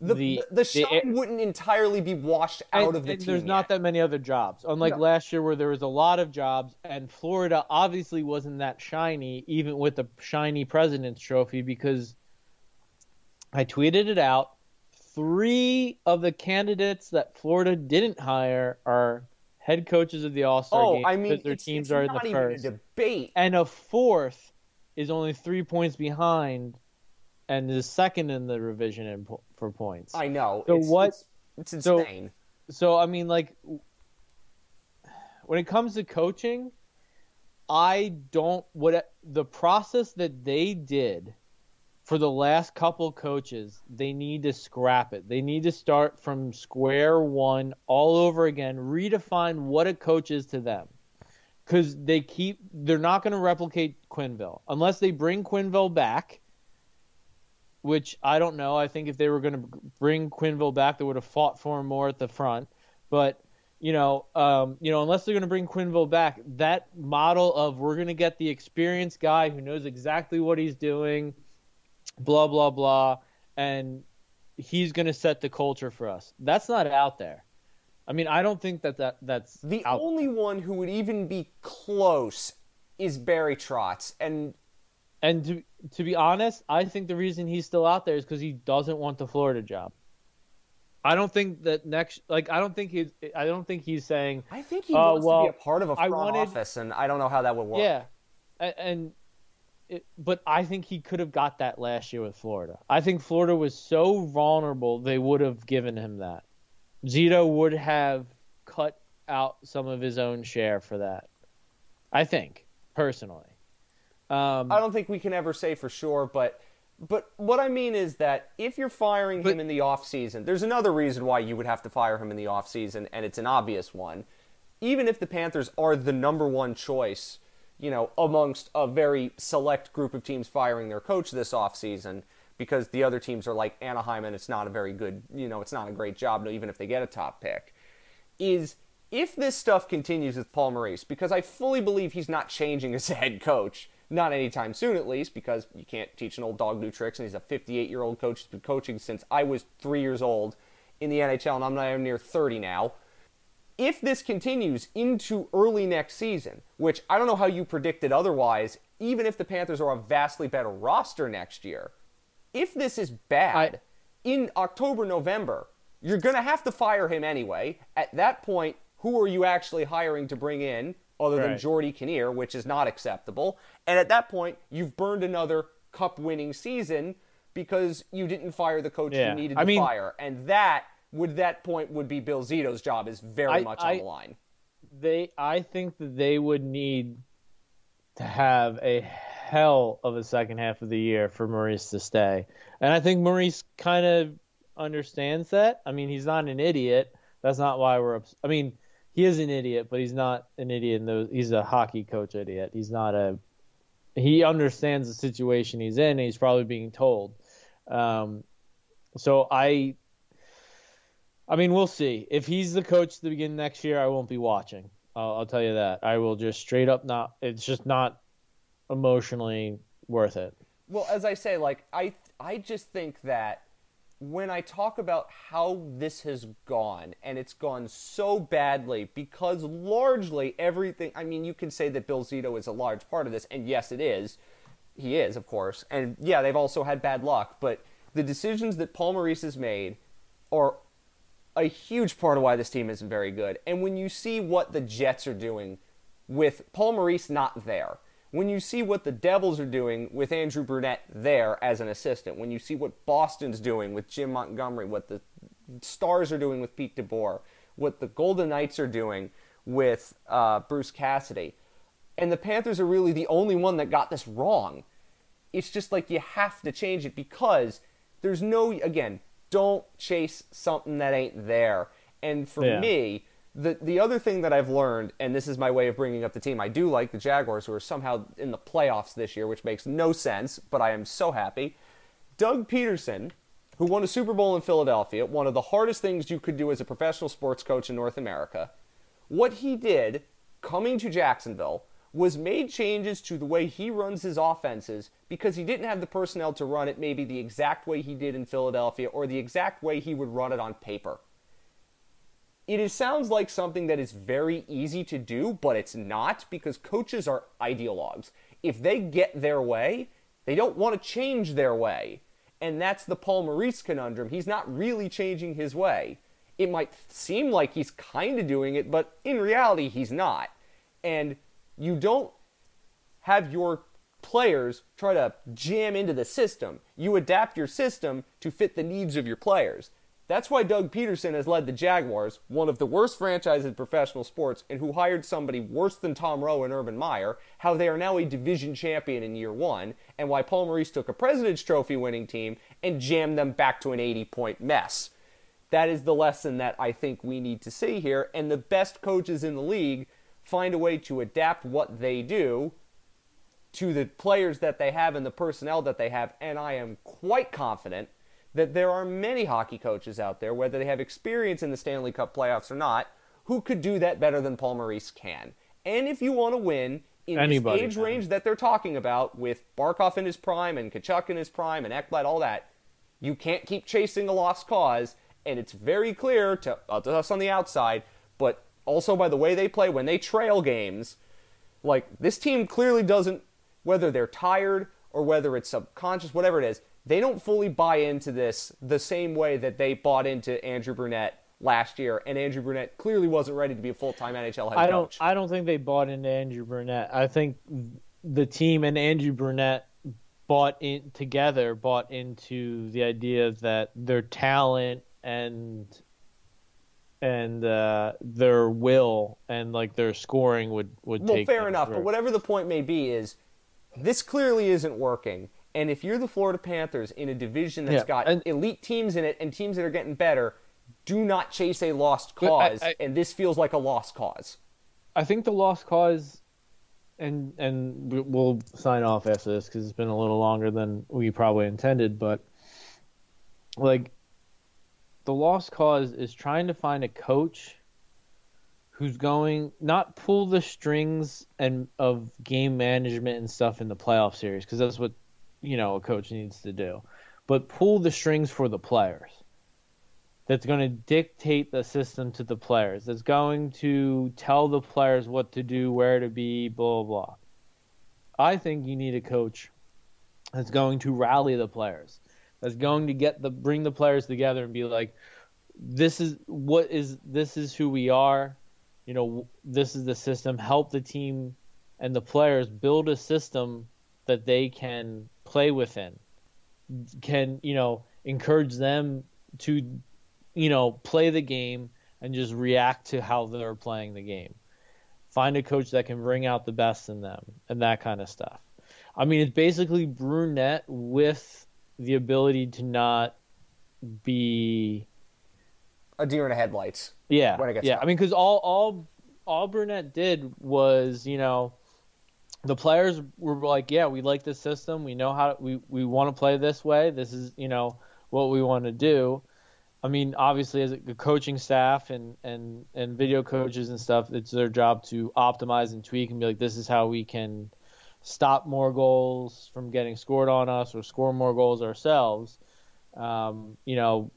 the, the- the, the the- wouldn't entirely be washed out and- of the and team. there's not that many other jobs. Unlike No. last year where there was a lot of jobs and Florida obviously wasn't that shiny even with the shiny president's trophy because I tweeted it out. Three of the candidates that Florida didn't hire are head coaches of the All-Star Oh, game I mean, because their it's, teams it's are in the first. a debate. and a fourth is only three points behind and is second in the revision in po- for points. I know. So it's, what- It's, it's so- insane. So I mean, like, when it comes to coaching, I don't what the process that they did for the last couple coaches. They need to scrap it. They need to start from square one all over again. Redefine what a coach is to them. Because they keep, they're not going to replicate Quenneville unless they bring Quenneville back which I don't know. I think if they were going to bring Quenneville back, they would have fought for him more at the front. But you know, um, you know, unless they're going to bring Quenneville back, that model of we're going to get the experienced guy who knows exactly what he's doing, blah blah blah, and he's going to set the culture for us. That's not out there. I mean, I don't think that, that that's The only one who would even be close is Barry Trotz, and And to to be honest, I think the reason he's still out there is because he doesn't want the Florida job. I don't think that next, like, I don't think he's, I don't think he's saying, I think he Uh, wants well, to be a part of a front wanted- office, and I don't know how that would work. yeah, A- and, it, but I think he could have got that last year with Florida. I think Florida was so vulnerable they would have given him that. Zito would have cut out some of his own share for that. I think personally. Um, I don't think we can ever say for sure, but but what I mean is that if you're firing But- him in the off season, there's another reason why you would have to fire him in the off season, and it's an obvious one. Even if the Panthers are the number one choice, you know, amongst a very select group of teams firing their coach this off season, because the other teams are like Anaheim, and it's not a very good, you know, it's not a great job, even if they get a top pick is if this stuff continues with Paul Maurice, because I fully believe he's not changing as a head coach, not anytime soon at least, because you can't teach an old dog new tricks, and he's a 58 year old coach who's been coaching since I was three years old in the NHL, and I'm not even near 30 now. If this continues into early next season, which I don't know how you predicted otherwise, even if the Panthers are a vastly better roster next year, if this is bad I- in October, November, you're going to have to fire him anyway. At that point, who are you actually hiring to bring in other than Right. Jordy Kinnear, which is not acceptable? And at that point, you've burned another cup winning season because you didn't fire the coach Yeah. you needed I to mean- fire. And that would that point would be Bill Zito's job is very I- much I- on the line. they I think that they would need to have a hell of a second half of the year for Maurice to stay. And I think Maurice kind of understands that. I mean, he's not an idiot. That's not why we're. Ups- I mean, he is an idiot, but he's not an idiot. In those, he's a hockey coach idiot. He's not a. He understands the situation he's in. He's probably being told. Um, so I. I mean, we'll see. If he's the coach to begin next year, I won't be watching. I'll, I'll tell you that. I will just straight up not. It's just not emotionally worth it. Well, as I say, like I, I just think that when I talk about how this has gone, and it's gone so badly because largely everything. I mean, you can say that Bill Zito is a large part of this, and yes, it is. He is, of course, and yeah, they've also had bad luck, but the decisions that Paul Maurice has made are a huge part of why this team isn't very good. And when you see what the Jets are doing with Paul Maurice not there, when you see what the Devils are doing with Andrew Brunette there as an assistant, when you see what Boston's doing with Jim Montgomery, what the Stars are doing with Pete DeBoer, what the Golden Knights are doing with uh, Bruce Cassidy, and the Panthers are really the only one that got this wrong. It's just like you have to change it because there's no, again, don't chase something that ain't there. And for yeah. me, the the other thing that I've learned, and this is my way of bringing up the team, I do like the Jaguars, who are somehow in the playoffs this year, which makes no sense, but I am so happy. Doug Pederson, who won a Super Bowl in Philadelphia, one of the hardest things you could do as a professional sports coach in North America, what he did coming to Jacksonville was made changes to the way he runs his offenses because he didn't have the personnel to run it maybe the exact way he did in Philadelphia or the exact way he would run it on paper it is, sounds like something that is very easy to do, but it's not because coaches are ideologues. If they get their way, they don't want to change their way. And that's the Paul Maurice conundrum. He's not really changing his way. It might seem like he's kind of doing it, but in reality, he's not. And you don't have your players try to jam into the system. You adapt your system to fit the needs of your players. That's why Doug Pederson has led the Jaguars, one of the worst franchises in professional sports, and who hired somebody worse than Tom Rowe and Urban Meyer, how they are now a division champion in year one, and why Paul Maurice took a President's Trophy winning team and jammed them back to an 80 point mess. That is the lesson that I think we need to see here, and the best coaches in the league find a way to adapt what they do to the players that they have and the personnel that they have, and I am quite confident that there are many hockey coaches out there, whether they have experience in the Stanley Cup playoffs or not, who could do that better than Paul Maurice can. And if you want to win in Anybody this age can. range that they're talking about, with Barkov in his prime and Tkachuk in his prime and Ekblad, all that, you can't keep chasing a lost cause. And it's very clear uh, to us on the outside, but also by the way they play when they trail games. Like this team clearly doesn't, whether they're tired or whether it's subconscious, whatever it is, they don't fully buy into this the same way that they bought into Andrew Brunette last year, and Andrew Brunette clearly wasn't ready to be a full time NHL head I don't, coach. I don't think they bought into Andrew Brunette. I think the team and Andrew Brunette bought in together, bought into the idea that their talent and and uh, their will and like their scoring would would well, take. fair enough, through. but whatever the point may be, is this clearly isn't working and if you're the Florida Panthers in a division that's yeah, got and, elite teams in it and teams that are getting better, do not chase a lost cause. I, I, and this feels like a lost cause. I think the lost cause, and and we'll sign off after this because it's been a little longer than we probably intended. But like, the lost cause is trying to find a coach who's going not pull the strings and of game management and stuff in the playoff series because that's what you know a coach needs to do, but pull the strings for the players. That's going to dictate the system to the players. That's going to tell the players what to do, where to be, blah blah. blah. I think you need a coach that's going to rally the players. That's going to get the bring the players together and be like, this is what is this is who we are. You know, this is the system. Help the team and the players build a system that they can play within can you know encourage them to you know play the game and just react to how they're playing the game find a coach that can bring out the best in them and that kind of stuff I mean, it's basically brunette with the ability to not be a deer in the headlights. Yeah, yeah. I mean, because all all all brunette did was, you know, the players were like, yeah, we like this system. We know how we we want to play this way. This is, you know, what we want to do. I mean, obviously, as a coaching staff and, and, and video coaches and stuff, it's their job to optimize and tweak and be like, this is how we can stop more goals from getting scored on us or score more goals ourselves. Um, you know,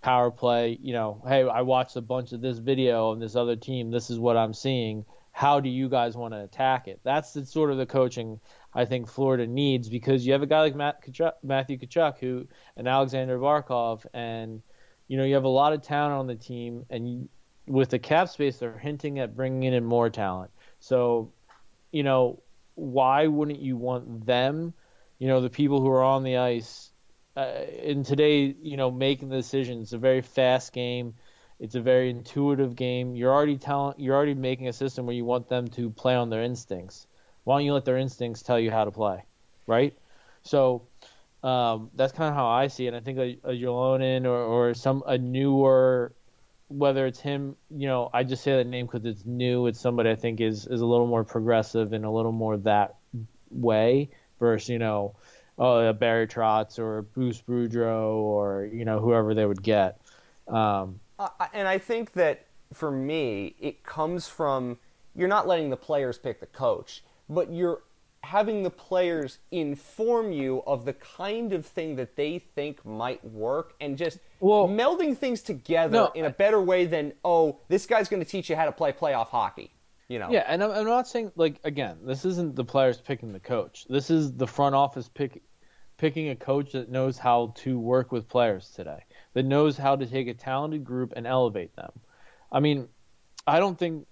power play, you know, hey, I watched a bunch of this video on this other team. This is what I'm seeing. How do you guys want to attack it? That's the sort of the coaching I think Florida needs because you have a guy like Matt Tkachuk, Matthew Tkachuk who and Alexander Barkov and you know you have a lot of talent on the team and you, with the cap space they're hinting at bringing in more talent. So, you know, why wouldn't you want them, you know, the people who are on the ice uh, in today, you know, making the decisions? It's a very fast game. It's a very intuitive game. You're already telling, you're already making a system where you want them to play on their instincts. Why don't you let their instincts tell you how to play, right? So um, that's kind of how I see it. I think a, a or, or some a newer whether it's him, you know, I just say that name because it's new. It's somebody I think is is a little more progressive and a little more that way versus you know, oh, Barry Trotz or Bruce Boudreau or you know whoever they would get. Um, uh, and I think that for me, it comes from you're not letting the players pick the coach, but you're having the players inform you of the kind of thing that they think might work and just well, melding things together no, in a better way than oh this guy's going to teach you how to play playoff hockey you know? Yeah and I'm, I'm, not saying like again this isn't the players picking the coach. This is the front office pick picking a coach that knows how to work with players today that knows how to take a talented group and elevate them i mean i don't think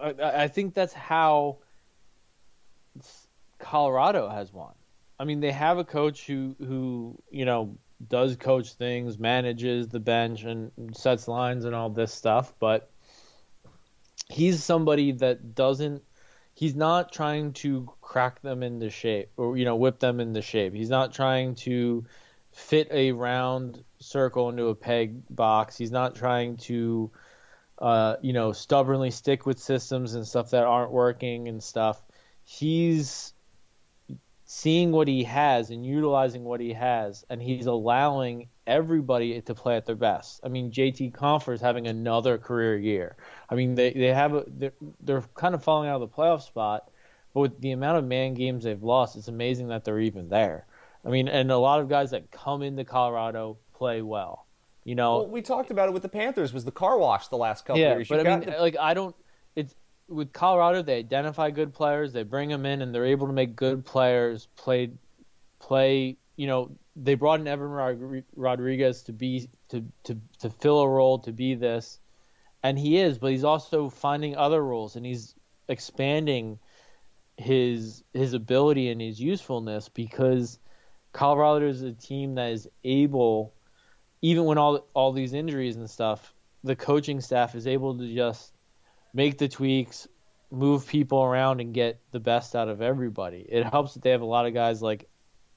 i, I think that's how Colorado has won. I mean, they have a coach who who you know does coach things, manages the bench, and sets lines and all this stuff. But he's somebody that doesn't. He's not trying to crack them into shape or you know whip them into shape. He's not trying to fit a round circle into a peg box. He's not trying to uh, you know stubbornly stick with systems and stuff that aren't working and stuff. He's seeing what he has and utilizing what he has, and he's allowing everybody to play at their best. I mean, JT Compher is having another career year. I mean, they they have a, they're, they're kind of falling out of the playoff spot, but with the amount of man games they've lost, it's amazing that they're even there. I mean, and a lot of guys that come into Colorado play well. You know, well, we talked about it with the Panthers. Was the car wash the last couple yeah, years? but I mean, to... like I don't. It's with Colorado, they identify good players, they bring them in, and they're able to make good players play. Play, you know, they brought in Evan Rodriguez to be to to to fill a role to be this, and he is, but he's also finding other roles and he's expanding his his ability and his usefulness because Colorado is a team that is able, even when all all these injuries and stuff, the coaching staff is able to just make the tweaks, move people around, and get the best out of everybody. It helps that they have a lot of guys like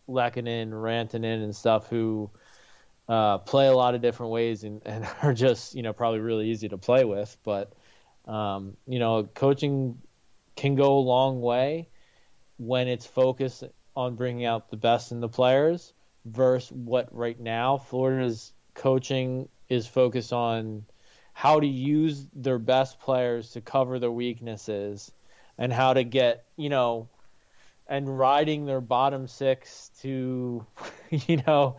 Lehkonen, Rantanen, and stuff who uh, play a lot of different ways and, and are just you know probably really easy to play with. But um, you know, coaching can go a long way when it's focused on bringing out the best in the players versus what right now Florida's coaching is focused on how to use their best players to cover their weaknesses and how to get, you know, and riding their bottom six to, you know,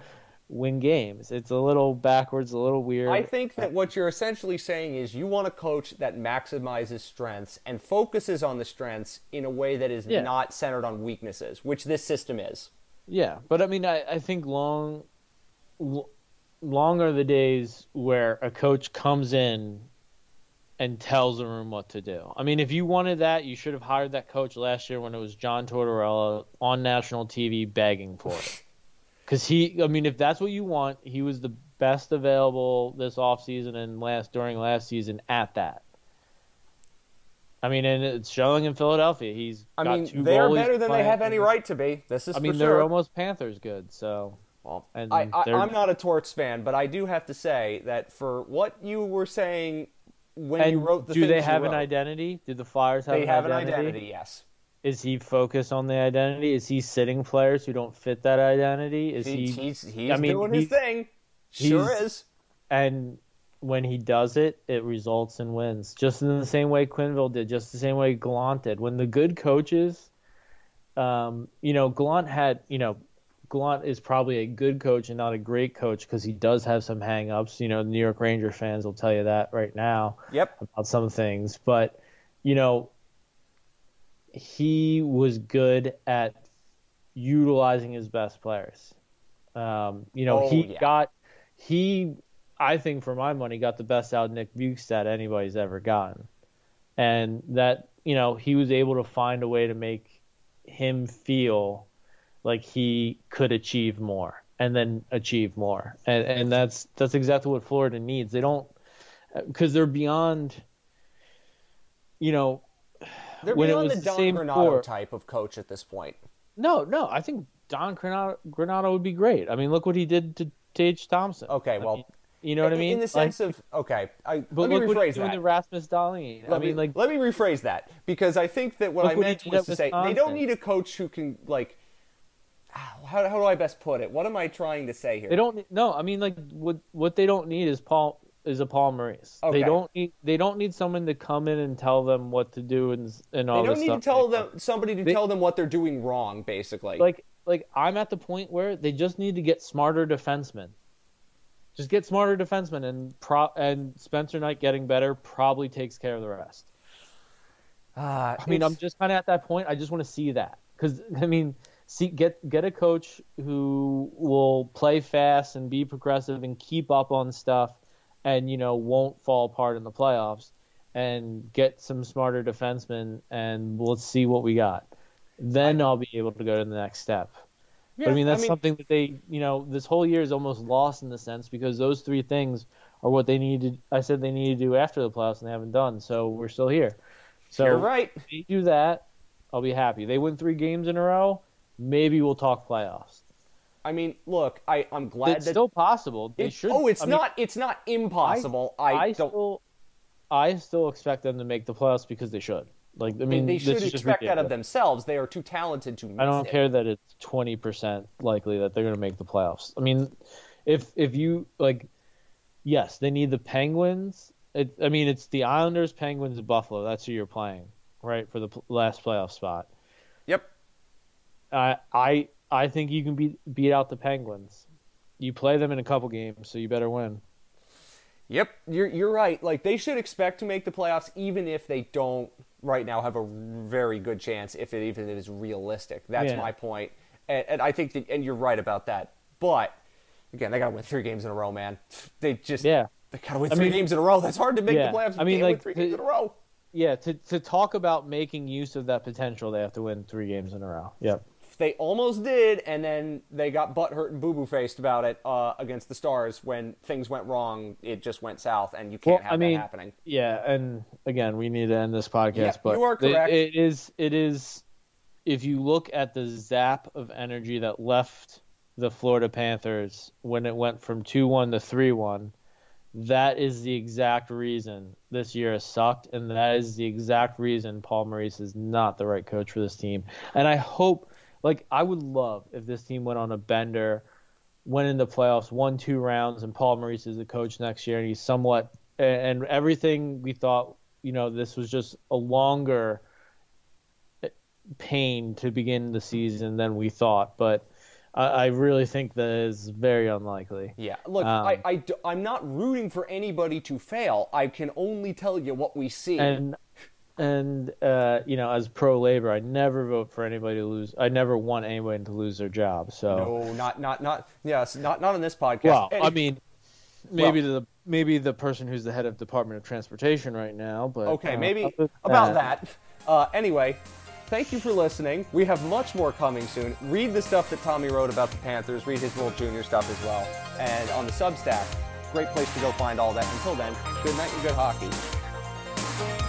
win games. It's a little backwards, a little weird. I think that what you're essentially saying is you want a coach that maximizes strengths and focuses on the strengths in a way that is yeah. not centered on weaknesses, which this system is. Yeah, but I mean, I, I think long, long are the days where a coach comes in and tells a room what to do. I mean, if you wanted that, you should have hired that coach last year when it was John Tortorella on national TV begging for it. Because he, I mean, if that's what you want, he was the best available this offseason and last during last season at that. I mean, and it's showing in Philadelphia. He's I got mean, two they are better than they have any right to be. This is I mean, they're sure. almost Panthers good. So Well, and I, I, I'm not a Torts fan, but I do have to say that for what you were saying when you wrote the do they have an identity? Do the Flyers have They an have identity? an identity, yes. Is he focused on the identity? Is he sitting players who don't fit that identity? Is He, he? he's he's I mean, doing his thing. Sure is. and when he does it, it results in wins. Just in the same way Quenneville did, just the same way Gallant did. When the good coaches, um, you know, Gallant had, you know, Gallant is probably a good coach and not a great coach because he does have some hang-ups. You know, New York Ranger fans will tell you that right now Yep. about some things. But, you know, he was good at utilizing his best players. Um, you know, Oh, he yeah. got he I think for my money got the best out of Nick Bjugstad anybody's ever gotten. And that, you know, he was able to find a way to make him feel like he could achieve more and then achieve more. And and that's that's exactly what Florida needs. They don't because they're beyond you know They're when it beyond was the the Don same Granato type of coach at this point. no, no, I think Don Granato would be great. I mean, look what he did to Tage Thompson. Okay, I well, mean, you know what I mean? In the Like, sense of okay, I, but let me look what he's rephrase that. Rasmus Dahlin. I mean, me, like let me rephrase that because I think that what I meant was to say they don't need a coach who can like. How, how do I best put it? What am I trying to say here? They don't. No, I mean, like what what they don't need is Paul is a Paul Maurice. Okay. They don't need they don't need someone to come in and tell them what to do and and all. They don't need to stuff. tell them somebody to They- tell them what they're doing wrong. Basically, like like I'm at the point where they just need to get smarter defensemen. Just get smarter defensemen, and pro and Spencer Knight getting better probably takes care of the rest. uh, I mean, I'm just kind of at that point. I just want to see that because I mean, see, get get a coach who will play fast and be progressive and keep up on stuff, and you know won't fall apart in the playoffs, and get some smarter defensemen, and let's see what we got. Then I'll be able to go to the next step. but I mean, that's something that they, you know, this whole year is almost lost in the sense because those three things are what they needed. I said they need to do after the playoffs, and they haven't done. So we're still here. So You're right. if they do that, I'll be happy. They win three games in a row, maybe we'll talk playoffs. I mean, look, I I'm glad It's that still possible. They it- should. Oh, it's I mean, not. it's not impossible. I, I, don't. still, I still expect them to make the playoffs because they should. Like, I mean, they should expect that of themselves. They are too talented to. Miss I don't it. care that it's twenty percent likely that they're going to make the playoffs. I mean, if if you like, yes, they need the Penguins. It, I mean, it's the Islanders, Penguins, Buffalo. That's who you're playing, right, for the last playoff spot. Yep. I I I think you can beat beat out the Penguins. You play them in a couple games, so you better win. Yep, you're you're right. Like they should expect to make the playoffs, even if they don't right now have a very good chance. If it even is realistic, that's Yeah. my point. And, and I think that, and you're right about that. But again, they got to win three games in a row, man. They just Yeah. they got to win I three mean- games in a row. That's hard to make Yeah. the playoffs. I mean, win like, three to- games in a row. Yeah, to to talk about making use of that potential, they have to win three games in a row. Yep. They almost did, and then they got butthurt and boo boo faced about it uh, against the Stars when things went wrong. It just went south, and you can't Well, have I mean, that happening. Yeah, and again, we need to end this podcast. Yeah, but you are it- it is it is if you look at the zap of energy that left the Florida Panthers when it went from two one to three one, that is the exact reason this year has sucked, and that is the exact reason Paul Maurice is not the right coach for this team. And I hope, like, I would love if this team went on a bender, went into playoffs, won two rounds, and Paul Maurice is the coach next year, and he's somewhat and everything we thought, you know, this was just a longer pain to begin the season than we thought, but. I I really think that is very unlikely. Yeah, look, Um, I, I, I'm not rooting for anybody to fail. I can only tell you what we see. and and uh, you know, as pro labor, I never vote for anybody to lose. I never want anyone to lose their job. So, no, not, not, not, yes, not, not on this podcast. well, Any- I mean, maybe the maybe the person who's the head of Department of Transportation right now, but okay, uh, maybe about that. Uh, anyway, thank you for listening. We have much more coming soon. Read the stuff that Tommy wrote about the Panthers. Read his World Junior stuff as well. And on the Substack, great place to go find all that. Until then, good night and good hockey.